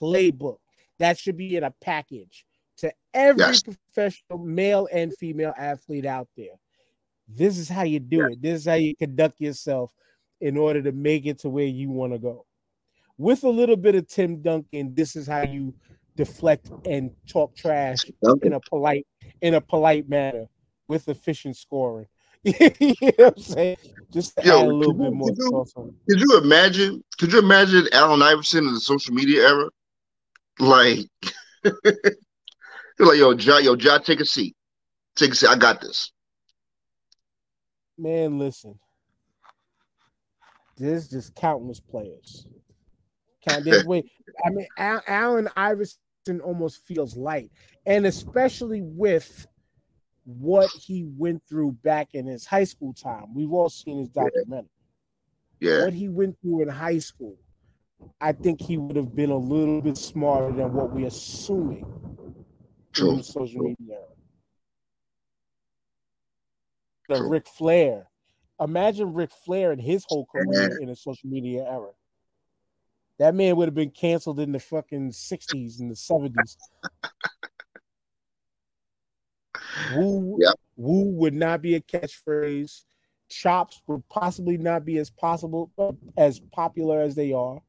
Playbook. That should be in a package to every yes. professional male and female athlete out there. This is how you do yes. it. This is how you conduct yourself in order to make it to where you want to go. With a little bit of Tim Duncan, this is how you deflect and talk trash in a polite in a polite manner with efficient scoring. you know what I'm saying? Just Yo, add a little bit more on it. Could you imagine? Could you imagine Allen Iverson in the social media era? Like, like, yo, Ja, yo, Ja, take a seat. Take a seat. I got this. Man, listen. There's just countless players. Count this way. I mean, Allen Iverson almost feels light, and especially with what he went through back in his high school time. We've all seen his documentary. Yeah. What he went through in high school, I think he would have been a little bit smarter than what we're assuming True. in the social True. media era. The True. Ric Flair. Imagine Ric Flair and his whole career in the social media era. That man would have been canceled in the fucking 60s and the 70s. Woo, Yep. woo would not be a catchphrase. Chops would possibly not be as possible as popular as they are.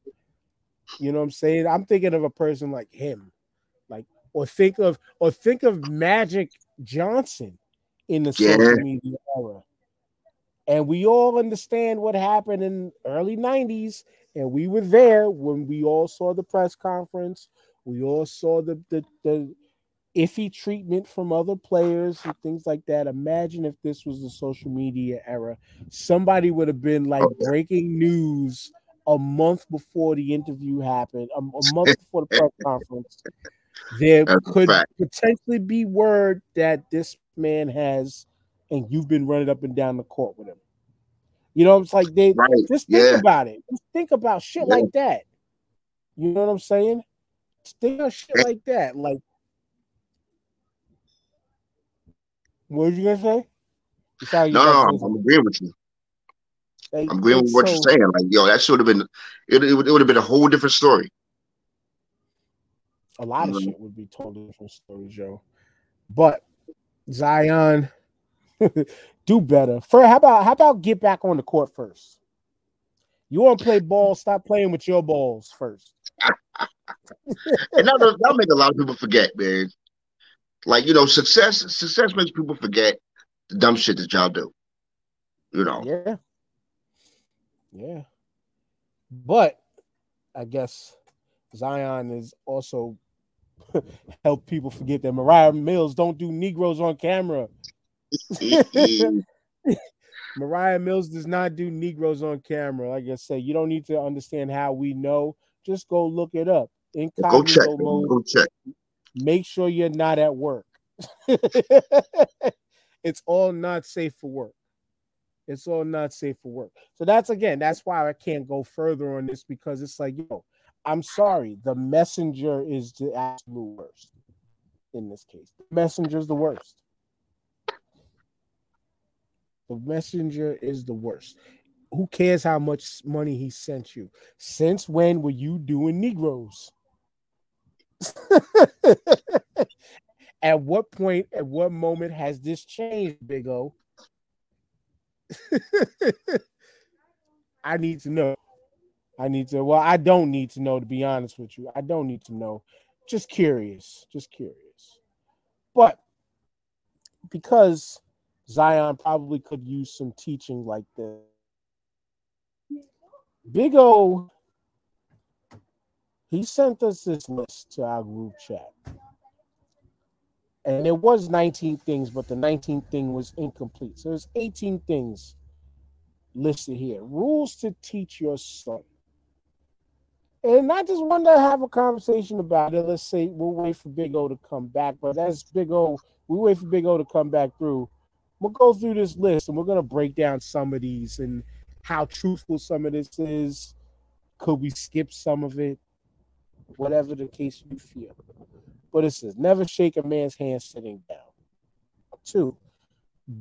You know what I'm saying? I'm thinking of a person like him. Or think of or think of Magic Johnson in the Yeah. social media era. And we all understand what happened in early 90s and we were there when we all saw the press conference. We all saw the the, the iffy treatment from other players and things like that. Imagine if this was the social media era. Somebody would have been like Oh, breaking news a month before the interview happened, a, a month before the press conference. There That's could potentially be word that this man has, and you've been running up and down the court with him. You know, it's like they Right. just think Yeah. about it. Just think about shit Yeah. like that. You know what I'm saying? Just think of shit Yeah. like that. Like, what was you gonna say? No, no, I'm, I'm agreeing with you. something. I'm agreeing with what so- you're saying. Like, yo, that should have been. It, it, would, it would have been a whole different story. A lot of Mhm. shit would be told different stories, Joe. But Zion, do better. For how about how about get back on the court first? You want to play ball? Stop playing with your balls first. And that'll, that'll make a lot of people forget, man. Like, you know, success success makes people forget the dumb shit that y'all do. You know. Yeah. Yeah. But I guess Zion is also help people forget that Mariah Mills don't do Negroes on camera. Mariah Mills does not do Negroes on camera. Like I said, you don't need to understand how we know. Just go look it up. Go check. Mode. Go check. Make sure you're not at work. it's all not safe for work. It's all not safe for work. So that's again, that's why I can't go further on this because it's like, yo, I'm sorry. The messenger is the absolute worst in this case. The messenger is the worst. The messenger is the worst. Who cares how much money he sent you? Since when were you doing Negroes? at what point, at what moment has this changed, Big O? I need to know. I need to. Well, I don't need to know, to be honest with you. I don't need to know. Just curious. Just curious. But because Zion probably could use some teaching like this, Big O, he sent us this list to our group chat. And it was 19 things, but the 19th thing was incomplete. So there's 18 things listed here. Rules to teach your son. And I just wanted to have a conversation about it. Let's say we'll wait for Big O to come back. But as Big O, we wait for Big O to come back through. We'll go through this list and we're gonna break down some of these and how truthful some of this is. Could we skip some of it? Whatever the case you feel. But it says never shake a man's hand sitting down. Two,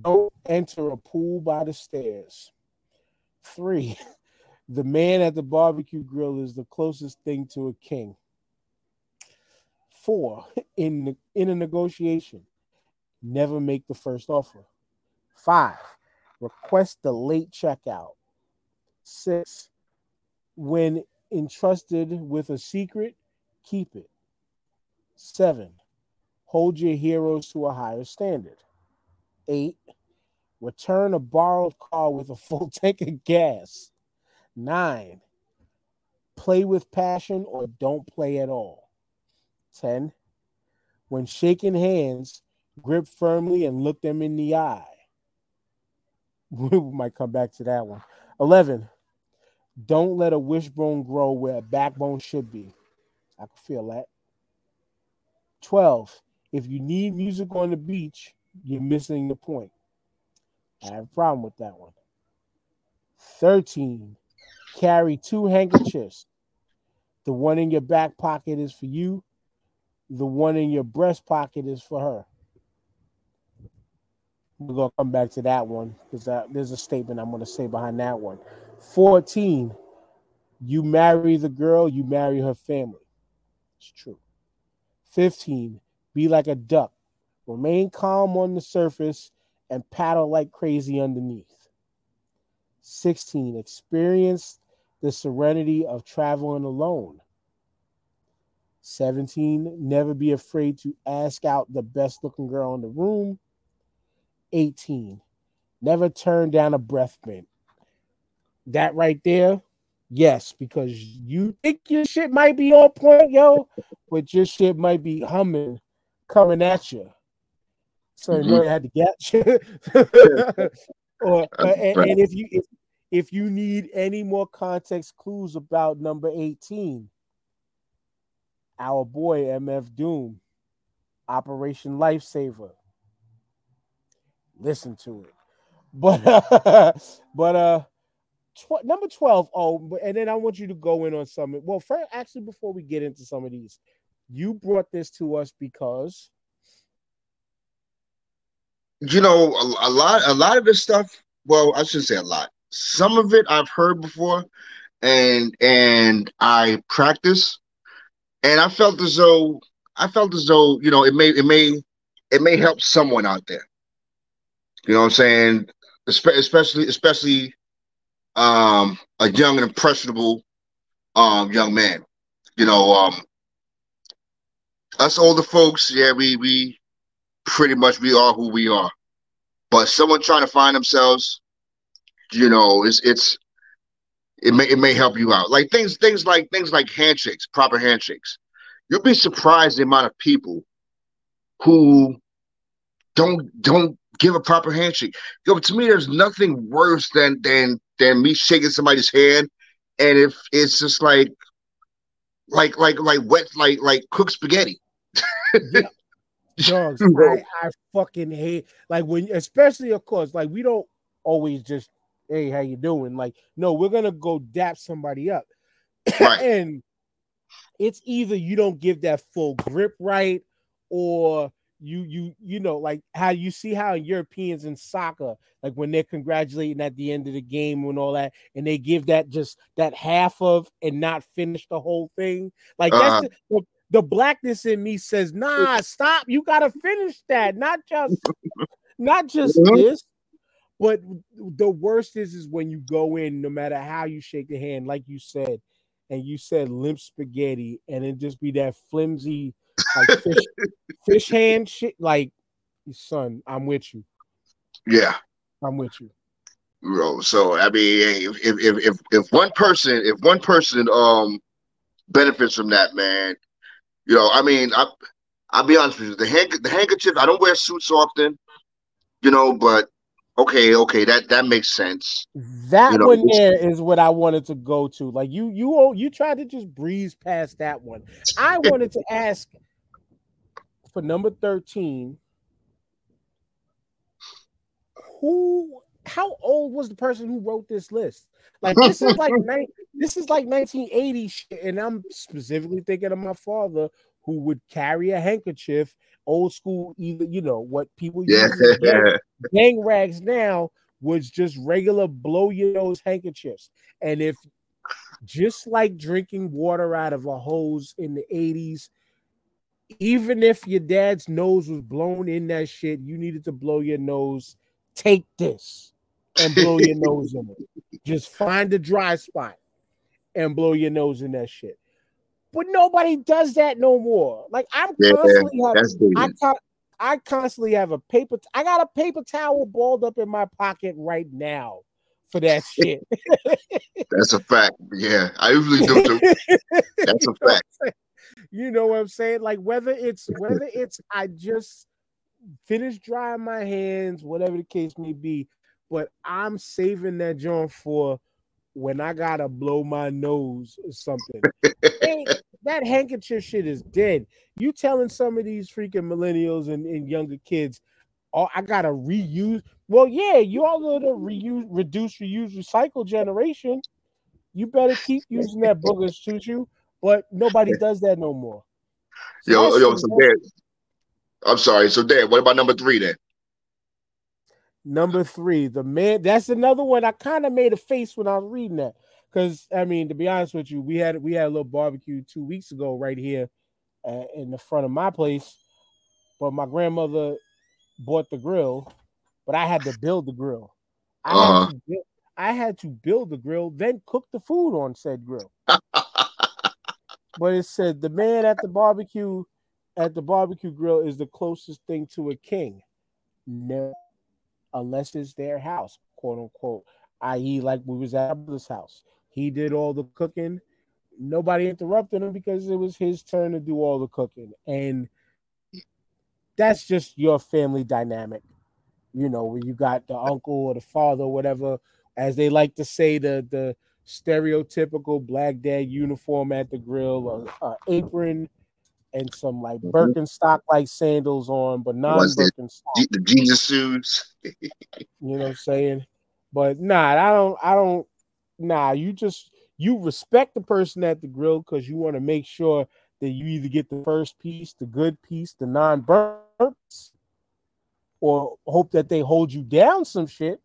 don't enter a pool by the stairs. Three, the man at the barbecue grill is the closest thing to a king. Four, in in a negotiation, never make the first offer. Five, request the late checkout. Six, when entrusted with a secret, keep it. Seven, hold your heroes to a higher standard. Eight, return a borrowed car with a full tank of gas. Nine, play with passion or don't play at all. 10, when shaking hands, grip firmly and look them in the eye. We might come back to that one. 11, don't let a wishbone grow where a backbone should be. I can feel that. 12, if you need music on the beach, You're missing the point. I have a problem with that one. 13. Carry two handkerchiefs. The one in your back pocket is for you. The one in your breast pocket is for her. We're gonna come back to that one because there's a statement I'm gonna say behind that one. 14. You marry the girl, you marry her family. It's true. 15. Be like a duck. Remain calm on the surface and paddle like crazy underneath. 16. Experience the serenity of traveling alone. 17. Never be afraid to ask out the best looking girl in the room. 18. Never turn down a breath mint. That right there, yes, because you think your shit might be on point, yo, but your shit might be humming coming at you. So mm-hmm. you know you had to get you. or uh, and, and, if you if, if you need any more context clues about number 18, our boy MF Doom, Operation Lifesaver. Listen to it. But uh, but uh tw- number 12 oh and then I want you to go in on some well first actually before we get into some of these you brought this to us because you know a, a lot a lot of this stuff well I shouldn't say a lot some of it I've heard before and and I practice and I felt as though I felt as though you know it may it may it may help someone out there. You know what I'm saying? Especially especially um a young and impressionable um young man. You know, um us older folks, yeah, we we pretty much we are who we are. But someone trying to find themselves you know, it's it's it may it may help you out. Like things things like things like handshakes, proper handshakes. You'll be surprised the amount of people who don't don't give a proper handshake. Yo, to me, there's nothing worse than than than me shaking somebody's hand, and if it's just like like like like wet like like cooked spaghetti. yeah. Dogs, I, I fucking hate like when, especially of course, like we don't always just hey, how you doing? Like, no, we're gonna go dap somebody up. Right. and it's either you don't give that full grip right, or you you you know like how you see how Europeans in soccer like when they're congratulating at the end of the game and all that and they give that just that half of and not finish the whole thing like uh-huh. that's the, the, the, blackness in me says nah stop you gotta finish that not just not just mm-hmm. this but the worst is is when you go in, no matter how you shake the hand, like you said, and you said limp spaghetti, and it just be that flimsy like fish, fish hand shit. Like, son, I'm with you. Yeah, I'm with you. Bro, so I mean, if if if if one person, if one person um benefits from that, man, you know, I mean, I I'll be honest with you, the hand the handkerchief. I don't wear suits often, you know, but okay, okay, that that makes sense. That you know, one there is what I wanted to go to. Like you, you, you tried to just breeze past that one. I wanted to ask for number thirteen. Who? How old was the person who wrote this list? Like this is like this is like 1980 shit, and I'm specifically thinking of my father who would carry a handkerchief old school, either you know what people yeah. use gang, gang rags now was just regular blow your nose handkerchiefs. And if just like drinking water out of a hose in the 80s, even if your dad's nose was blown in that shit, you needed to blow your nose. Take this and blow your nose in it. Just find a dry spot and blow your nose in that shit but nobody does that no more. Like I'm yeah, constantly having, I, I constantly have a paper. I got a paper towel balled up in my pocket right now for that shit. That's a fact. Yeah, I usually do too. That's a fact. You know what I'm saying? Like whether it's whether it's I just finished drying my hands, whatever the case may be, but I'm saving that joint for when I gotta blow my nose or something. hey, that handkerchief shit is dead. You telling some of these freaking millennials and, and younger kids, oh, I gotta reuse. Well, yeah, you all know the reuse, reduce, reuse, recycle generation. You better keep using that booger's choo but nobody does that no more. So yo, yo, so Dan, I'm sorry. So Dan, what about number three then? Number three, the man. That's another one. I kind of made a face when I was reading that because I mean, to be honest with you, we had we had a little barbecue two weeks ago right here uh, in the front of my place, but my grandmother bought the grill, but I had to build the grill. I, uh-huh. had, to build, I had to build the grill, then cook the food on said grill. but it said the man at the barbecue at the barbecue grill is the closest thing to a king. No, unless it's their house, quote unquote, i.e., like we was at this house. He did all the cooking. Nobody interrupted him because it was his turn to do all the cooking. And that's just your family dynamic. You know, where you got the uncle or the father, or whatever, as they like to say, the the stereotypical black dad uniform at the grill, or, a apron, and some like mm-hmm. Birkenstock like sandals on, but non Birkenstock. The Jesus shoes. you know what I'm saying? But nah, I don't. I don't. Nah, you just you respect the person at the grill because you want to make sure that you either get the first piece, the good piece, the non burps, or hope that they hold you down some shit.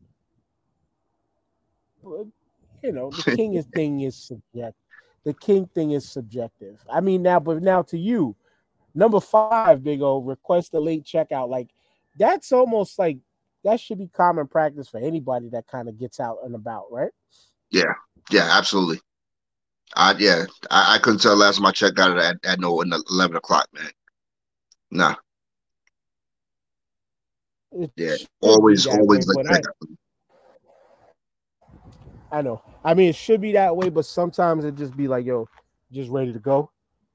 But you know, the king is thing is subjective. The king thing is subjective. I mean, now, but now to you, number five, big O, request a late checkout. Like that's almost like that should be common practice for anybody that kind of gets out and about, right? Yeah, yeah, absolutely. I yeah, I, I couldn't tell last time I checked out at, at no eleven o'clock, man. Nah. Yeah, always, always way, like I, know. I mean, it should be that way, but sometimes it just be like, yo, just ready to go,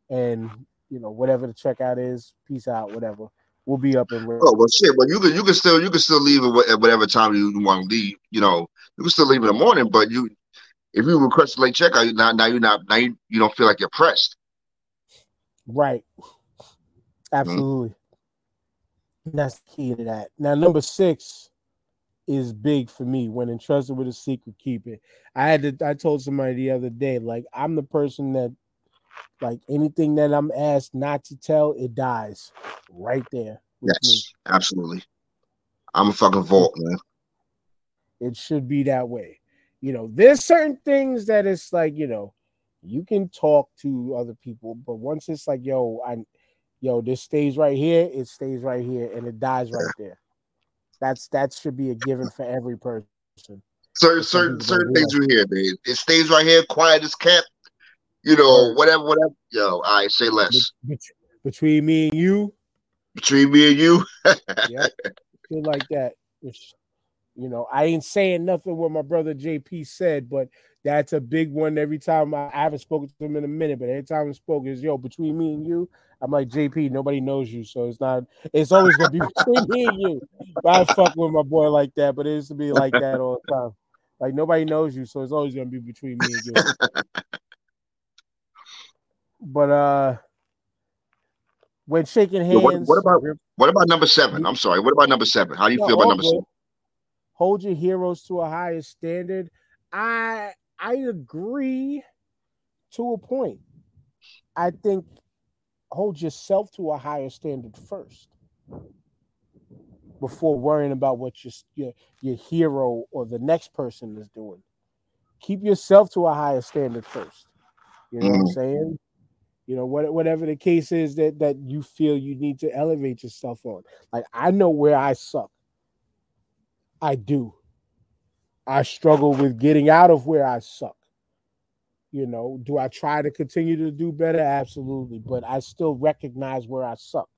and you know, whatever the checkout is, peace out, whatever. We'll be up and ready. Oh well, shit. Well, you can you can still you can still leave at whatever time you want to leave. You know, you can still leave in the morning, but you if you request a late checkout, now now you're not now you, you don't feel like you're pressed. Right. Absolutely. Mm-hmm. That's the key to that. Now, number six is big for me. When entrusted with a secret, keep it. I had to. I told somebody the other day, like I'm the person that, like anything that I'm asked not to tell, it dies right there. yes, me. absolutely. I'm a fucking vault, man. It should be that way you know, there's certain things that it's like, you know, you can talk to other people, but once it's like, yo, I yo, this stays right here, it stays right here, and it dies right there. That's that should be a given for every person. Certain certain certain things you hear, man. It stays right here, quiet as kept. You know, whatever, whatever. Yo, I say less. Between me and you. Between me and you. yeah, feel like that. It's, you know, I ain't saying nothing what my brother JP said, but that's a big one. Every time I, I haven't spoken to him in a minute, but every time I spoke is yo, between me and you, I'm like JP, nobody knows you, so it's not. It's always gonna be between me and you. But I fuck with my boy like that, but it used to be like that all the time. Like nobody knows you, so it's always gonna be between me and you. but uh, when shaking hands, what, what, about what about number seven? I'm sorry. What about number seven? How do you no, feel about number good. seven? hold your heroes to a higher standard. I I agree to a point. I think hold yourself to a higher standard first before worrying about what your, your your hero or the next person is doing. Keep yourself to a higher standard first. You know mm. what I'm mm. saying? You know, what, whatever the case is that that you feel you need to elevate yourself on. Like I know where I suck. I do. I struggle with getting out of where I suck. You know, do I try to continue to do better? Absolutely. But I still recognize where I suck.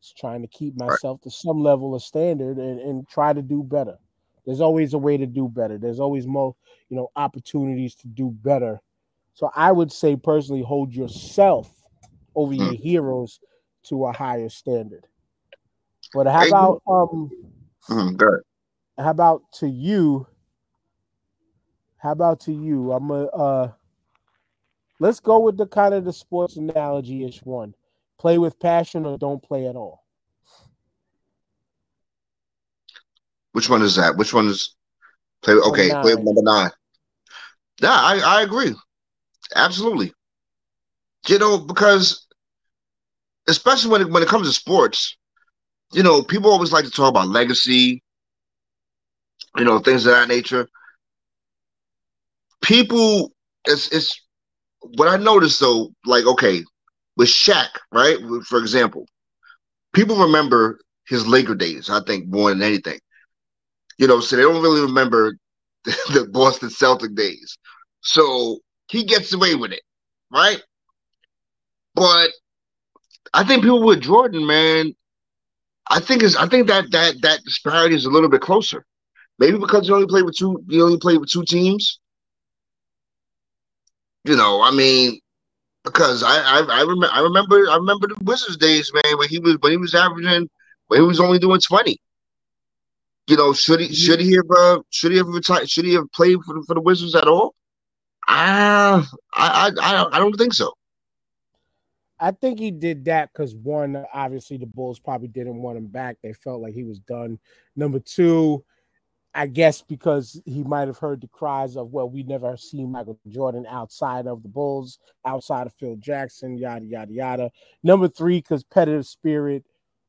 It's trying to keep myself to some level of standard and, and try to do better. There's always a way to do better. There's always more, you know, opportunities to do better. So I would say personally hold yourself over mm. your heroes to a higher standard. But how about um good. How about to you? How about to you? I'm a uh let's go with the kind of the sports analogy ish one. Play with passion or don't play at all. Which one is that? Which one is play? Okay, Number play nine. number nine. Yeah, I I agree. Absolutely. You know, because especially when it, when it comes to sports, you know, people always like to talk about legacy, you know, things of that nature. People, it's it's what I noticed though, like okay, with Shaq, right? For example, people remember his Laker days. I think more than anything, you know, so they don't really remember the Boston Celtic days. So he gets away with it, right? But I think people with Jordan, man, I think is I think that that that disparity is a little bit closer. Maybe because he only played with two, he only played with two teams. You know, I mean, because I I, I remember I remember I remember the Wizards days, man, when he was when he was averaging when he was only doing twenty. You know, should he should he have uh, should he have retired? Should he have played for the, for the Wizards at all? I, I I I don't think so. I think he did that because one, obviously the Bulls probably didn't want him back. They felt like he was done. Number two, I guess because he might have heard the cries of, well, we never seen Michael Jordan outside of the Bulls, outside of Phil Jackson, yada yada yada. Number three, because competitive spirit.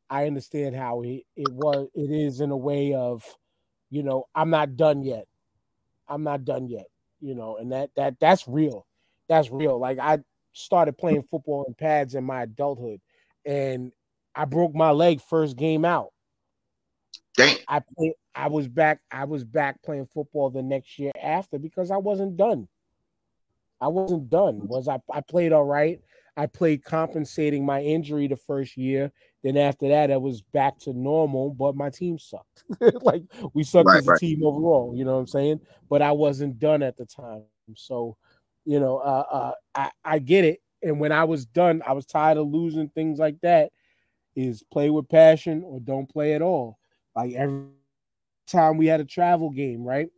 I understand how he it was. It is in a way of, you know, I'm not done yet. I'm not done yet. You know, and that that that's real. That's real. Like I started playing football in pads in my adulthood, and I broke my leg first game out. I play, I was back. I was back playing football the next year after because I wasn't done. I wasn't done. Was I? I played all right. I played compensating my injury the first year. Then after that, I was back to normal, but my team sucked. like we sucked Right, as a right. team overall. You know what I'm saying? But I wasn't done at the time. So, you know, uh, uh, I I get it. And when I was done, I was tired of losing things like that. Is play with passion or don't play at all. Like every time we had a travel game, right?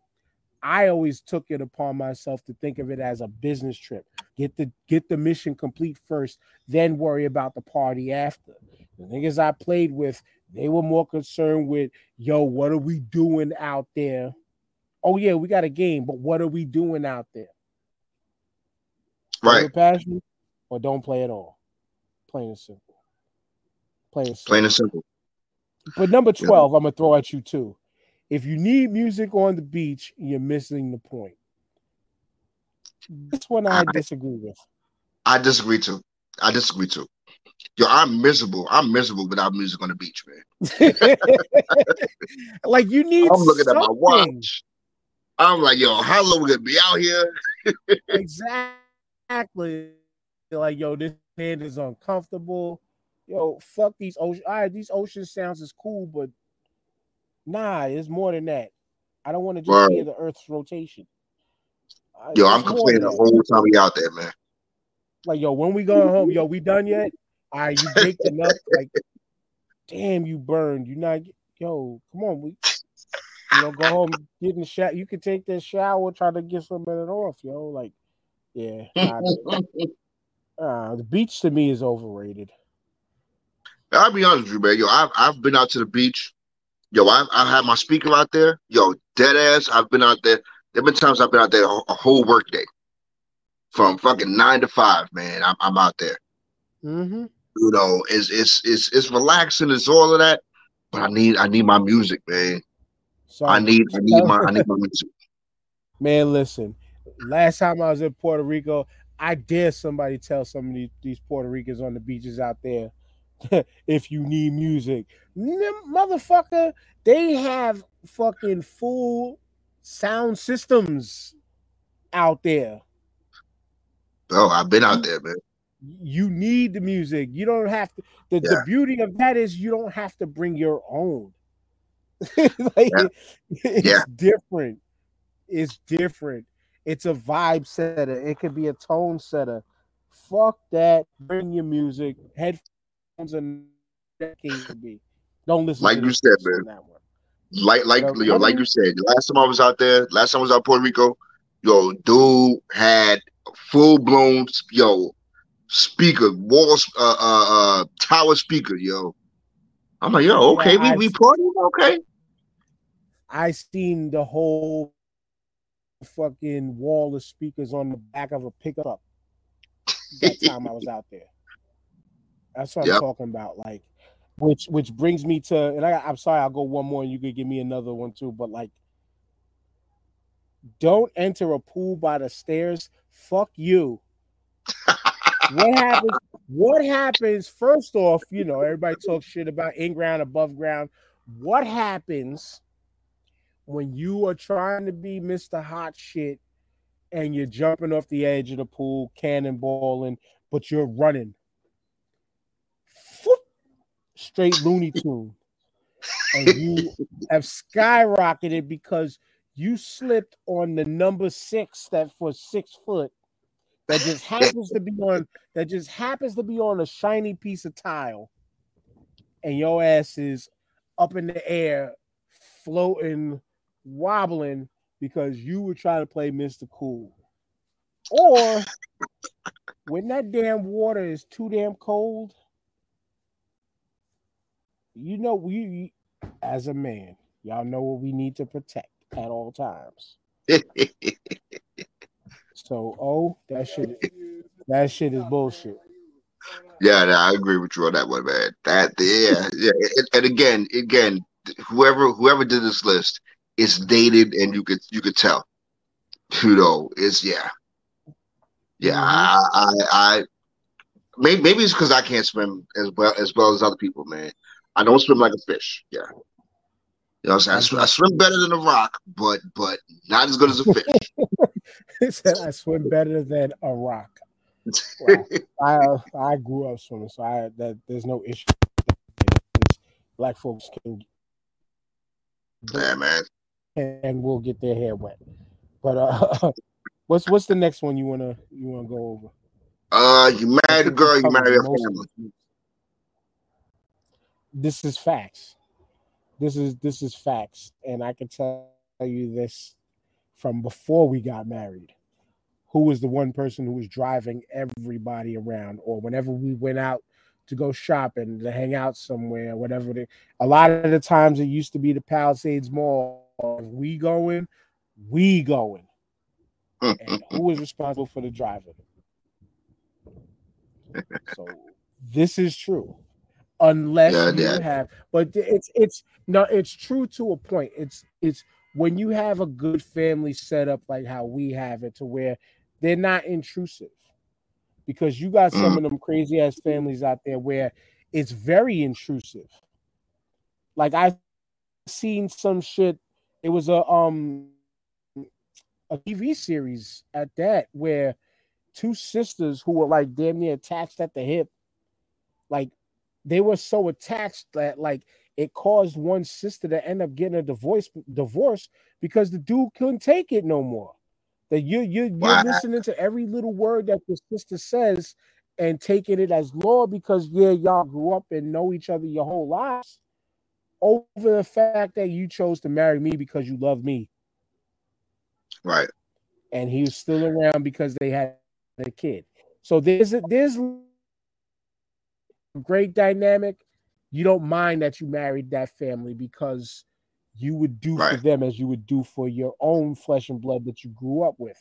I always took it upon myself to think of it as a business trip. Get the get the mission complete first, then worry about the party after. The niggas I played with, they were more concerned with, yo, what are we doing out there? Oh yeah, we got a game, but what are we doing out there? Right. passion or don't play at all. Plain and simple. Plain and simple. Plain and simple. But number Yeah. 12, I'm gonna throw at you too. If you need music on the beach, you're missing the point. This one I I- disagree with. I disagree too. I disagree too. Yo, I'm miserable. I'm miserable without music on the beach, man. like you need I'm looking at my watch. I'm like, yo, how long we gonna be out here? Exactly. Like, yo, this hand is uncomfortable. Yo, fuck these ocean. All right, these ocean sounds is cool, but nah, it's more than that. I don't want to just Word. hear the Earth's rotation. Uh, Yo, I'm complaining the whole time we out there, man. Like, yo, when we going home, yo, we done yet? All right, you baked enough. Like, damn, you burned. You not, yo, come on, we, you know, go home, get in the shower. You can take that shower, try to get some of it off, yo. Like, yeah, nah, uh, the beach to me is overrated. I'll be honest with you, man. Yo, I've I've been out to the beach. Yo, I I had my speaker out there. Yo, dead ass. I've been out there. There've been times I've been out there a, a whole work day, from fucking nine to five. Man, I'm I'm out there. Mm-hmm. You know, it's it's it's it's relaxing. It's all of that. But I need I need my music, man. So I need I need my I need my music. man, listen. Last time I was in Puerto Rico, I dare somebody tell some of these, these Puerto Ricans on the beaches out there if you need music. Motherfucker, they have fucking full sound systems out there. Oh, I've been out there, man. You need the music. You don't have to. The, the beauty of that is you don't have to bring your own. like, Yeah. It's Yeah. different. It's different. It's a vibe setter. It could be a tone setter. Fuck that. Bring your music. Headphones and that can be. Don't listen. Like to you said, man. That one. Like like The yo, like you said, last time I was out there, last time I was out Puerto Rico, yo, dude had full blown yo speaker, wall uh uh uh tower speaker, yo. I'm like, yo, okay, we Yeah, we I've- partying, okay. I seen the whole fucking wall of speakers on the back of a pickup. That time I was out there. That's what Yep. I'm talking about. Like, which which brings me to, and I, I'm sorry, I'll go one more, and you could give me another one too. But like, don't enter a pool by the stairs. Fuck you. what happens? What happens? First off, you know, everybody talks shit about in ground, above ground. What happens when you are trying to be Mr. Hot Shit and you're jumping off the edge of the pool, cannonballing, but you're running? Straight Looney Tune. And you have skyrocketed because you slipped on the number six that for six foot that just happens to be on that just happens to be on a shiny piece of tile and your ass is up in the air floating wobbling because you were trying to play Mr. Cool or when that damn water is too damn cold you know we as a man y'all know what we need to protect at all times so oh that shit that shit is bullshit Yeah, no, I agree with you on that one, man. That yeah, yeah. And, and again, again, whoever whoever did this list is dated, and you could you could tell. You know, it's yeah, yeah. I, I, I maybe, maybe it's because I can't swim as well as well as other people, man. I don't swim like a fish. Yeah, you know, what I'm saying I, sw- I swim better than a rock, but but not as good as a fish. Said I swim better than a rock. Wow. I I grew up swimming, so I that there's no issue. Black folks can yeah, man. and we'll get their hair wet. But uh, what's what's the next one you wanna you wanna go over? Uh, you married a girl, you married a family. This is facts. This is this is facts, and I can tell you this from before we got married. Who was the one person who was driving everybody around, or whenever we went out to go shopping, to hang out somewhere, whatever. A lot of the times it used to be the Palisades Mall. If we going, we going. And who was responsible for the driving? So this is true. Unless Yeah, you yeah. have, but it's it's no, it's true to a point. It's it's when you have a good family set up like how we have it, to where they're not intrusive. Because you got some Mm. of them crazy ass families out there where it's very intrusive. Like I've seen some shit. It was a um a TV series at that where two sisters who were like damn near attached at the hip, like they were so attached that like it caused one sister to end up getting a divorce divorce because the dude couldn't take it no more. That you you you're Wow. listening to every little word that your sister says and taking it as law because yeah, y'all grew up and know each other your whole lives over the fact that you chose to marry me because you love me Right. and he was still around because they had a kid. So there's a there's great dynamic. You don't mind that you married that family because you would do for them as you would do for your own flesh and blood that you grew up with.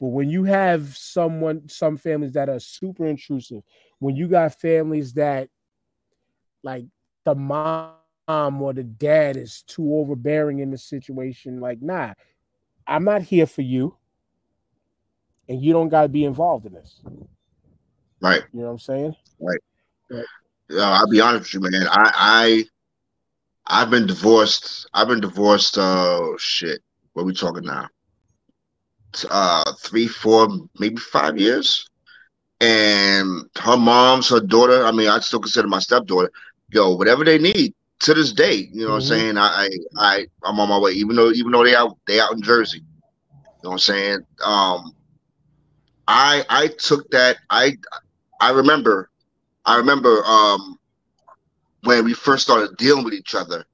But when you have someone, some families that are super intrusive, when you got families that like the mom or the dad is too overbearing in the situation, like, nah, I'm not here for you. And you don't got to be involved in this. Right. You know what I'm saying? Yeah, I'll be honest with you, man. I, I I've been divorced. I've been divorced. Uh, shit. What are we talking now? Uh, three, four, maybe five years. And her mom's her daughter. I mean, I still consider my stepdaughter. Yo, whatever they need to this day. You know what Mhm. I'm saying? I, I, I, I'm on my way. Even though, even though they out, they out in Jersey. You know what I'm saying? Um, I, I took that. I, I remember I remember um, when we first started dealing with each other,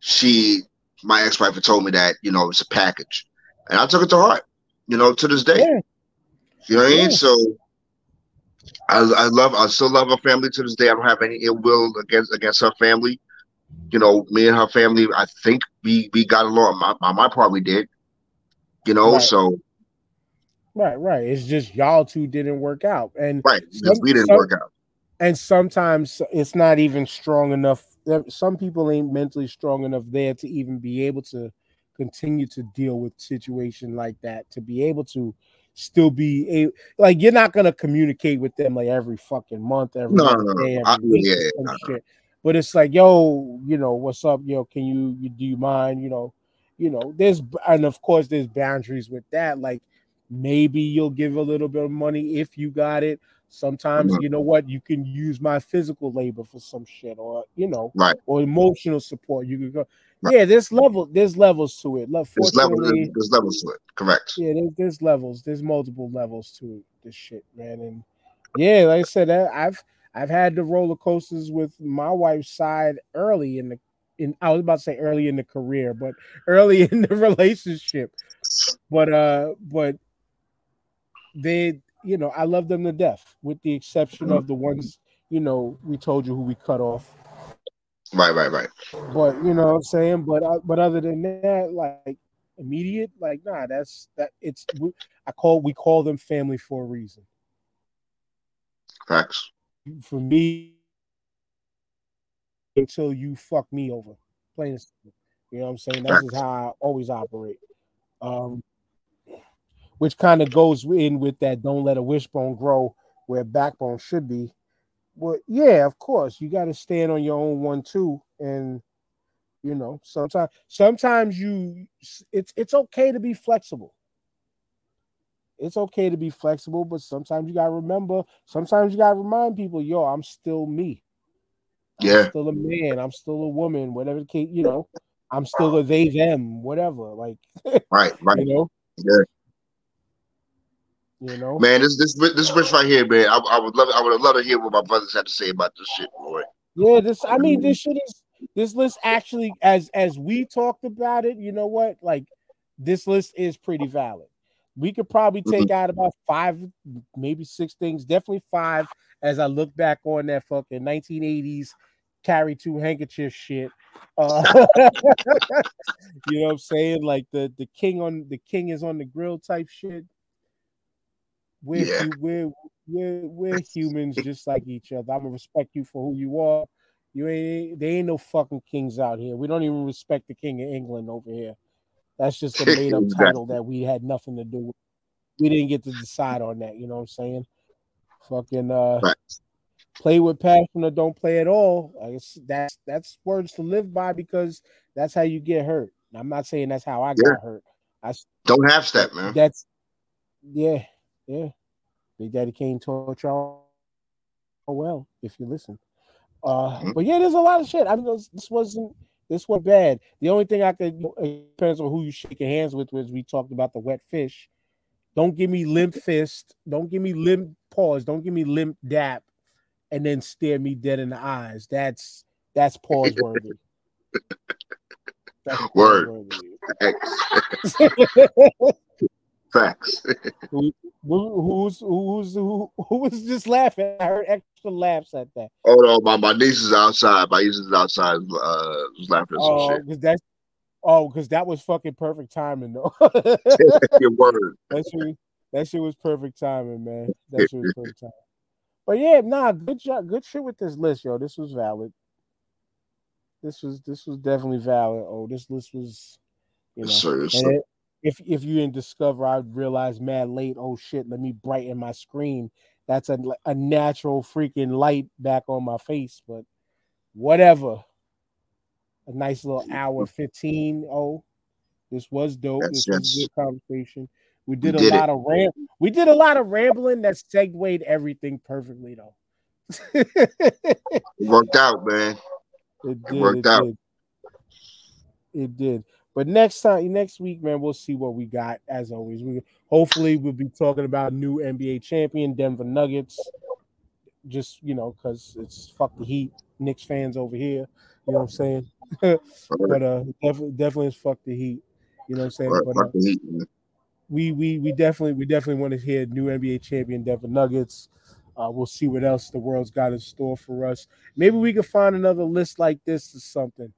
she, my ex-wife, had told me that you know it's a package, and I took it to heart. You know, to this day. Yeah. You know what I mean? So, I, I love, I still love her family to this day. I don't have any ill will against against her family. you know, me and her family, I think we we got along. My my, my part, we did. You know, Right. so Right, right. It's just y'all two didn't work out, and right, Some- we didn't some- work out. And sometimes it's not even strong enough. Some people ain't mentally strong enough there to even be able to continue to deal with situation like that. To be able to still be a like you're not gonna communicate with them like every fucking month, every No, no, day, every I- week, yeah, or yeah, some no. But it's like, yo, you know, what's up? Yo, can you, you do you mind? You know, you know, there's and of course there's boundaries with that. Like maybe you'll give a little bit of money if you got it. Sometimes Mhm. you know what you can use my physical labor for some shit, or you know, Right. or emotional support. You can go, Right. yeah. There's level, there's levels to it. Love, There's levels, fortunately, there's levels to it. Correct. yeah, there's, there's levels. There's multiple levels to this shit, man. And yeah, like I said, I've I've had the roller coasters with my wife's side early in the in I was about to say early in the career, but early in the relationship. But uh, but they, you know, I love them to death, with the exception of the ones, you know, we told you who we cut off. Right, right, right. But you know what I'm saying. But uh, but other than that, like immediate, like nah, that's that. It's I call we call them family for a reason. Facts. For me, until you fuck me over, plain and simple. You know what I'm saying? That's just how I always operate. Um, which kind of goes in with that. Don't let a wishbone grow where backbone should be. Well, yeah, of course, you got to stand on your own one too, and you know, sometimes sometimes you it's it's okay to be flexible. It's okay to be flexible, but sometimes you gotta remember. Sometimes you gotta remind people, yo, I'm still me. I'm Yeah. still a man. I'm still a woman. Whatever the case, you know, I'm still a they them. Whatever, like Right, right. you know, Yeah. You know. Man, this this this bitch right here, man. I, I would love I would loved to hear what my brothers have to say about this shit, boy. Yeah, this I mean this shit is this list actually as as we talked about it, you know what? Like this list is pretty valid. We could probably take out about five, maybe six things, definitely five as I look back on that fucking 1980s carry two handkerchief shit. Uh, you know what I'm saying? Like the the king on the king is on the grill type shit. We're Yeah. we're we're we're humans just like each other. I'm gonna respect you for who you are. You ain't there ain't no fucking kings out here. We don't even respect the king of England over here. That's just a made up title that we had nothing to do with. We didn't get to decide on that, you know what I'm saying? Fucking uh Facts. play with passion or don't play at all. I guess that's that's words to live by because that's how you get hurt. I'm not saying that's how I Yeah. got hurt. I Don't half step, man. that's yeah, yeah. Big Daddy Kane taught y'all well if you listen. Uh, Mhm. but yeah, there's a lot of shit. I mean, this, wasn't this was bad. The only thing I could depends on who you shake your hands with was we talked about the wet fish. Don't give me limp fist. Don't give me limp pause. Don't give me limp dap, and then stare me dead in the eyes. That's that's pause worthy. That's Word. pause-worthy. Facts. Who, who, who's who's who, who was just laughing? I heard extra laughs at that. Hold on, my, my niece is outside. My niece is outside. Uh, was laughing at some Oh, shit. because that's oh, because that was fucking perfect timing though. Your word. that shit, that shit was perfect timing, man. That shit was perfect timing. But yeah, nah, good job, good shit with this list, yo. This was valid. This was this was definitely valid. Oh, this list was, you know. Yes, sir. Yes, And it- if if you didn't discover, I realized mad late. Oh shit! Let me brighten my screen. That's a a natural freaking light back on my face. But whatever. A nice little hour fifteen. Oh, this was dope. Yes, this was a good conversation. We did a did it. lot of ram. We did a lot of rambling that segued everything perfectly though. It worked out, man. It did. worked it out. Did. It did. But next time, next week, man, we'll see what we got. As always, we hopefully we'll be talking about new NBA champion Denver Nuggets. Just you know, because it's fuck the Heat, Knicks fans over here. You know what I'm saying? but uh, definitely, definitely is fuck the Heat. You know what I'm saying? Right, But uh, heat, we we we definitely we definitely want to hear new NBA champion Denver Nuggets. Uh, we'll see what else the world's got in store for us. Maybe we can find another list like this or something.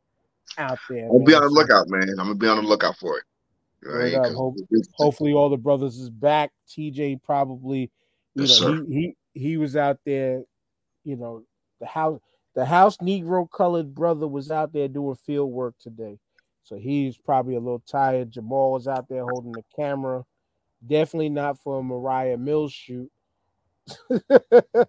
Out there. I'll gonna be on the lookout, man. I'm gonna be on the lookout for it. Up. 'Cause Hope- hopefully, all the brothers is back. TJ probably, you Yes, know, he he he was out there. You know, the house the house Negro colored brother was out there doing field work today, so he's probably a little tired. Jamal was out there holding the camera. Definitely not for a Moriah Mills shoot.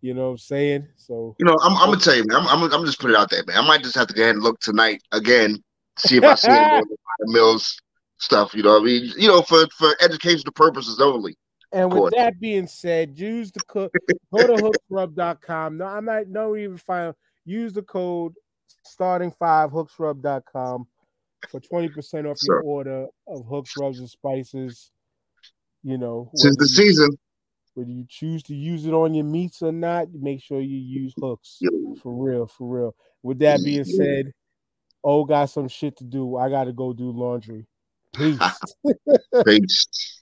you know what I'm saying? So You know, I'm, I'm gonna tell you, man. I'm, I'm, I'm just put it out there, man. I might just have to go ahead and look tonight again, see if I see any more Mills stuff. You know, what I mean, you know, for for educational purposes only. And with that being said, use the code. Go to hooksrub.com. No, I'm not. No, even find. Use the code starting five hooksrub.com for twenty percent off your order of hooks, rubs, and spices. You know, Since the season, whether you choose to use it on your meats or not, make sure you use hooks for real, for real. With that being said, oh, got some shit to do. I got to go do laundry. Peace. peace.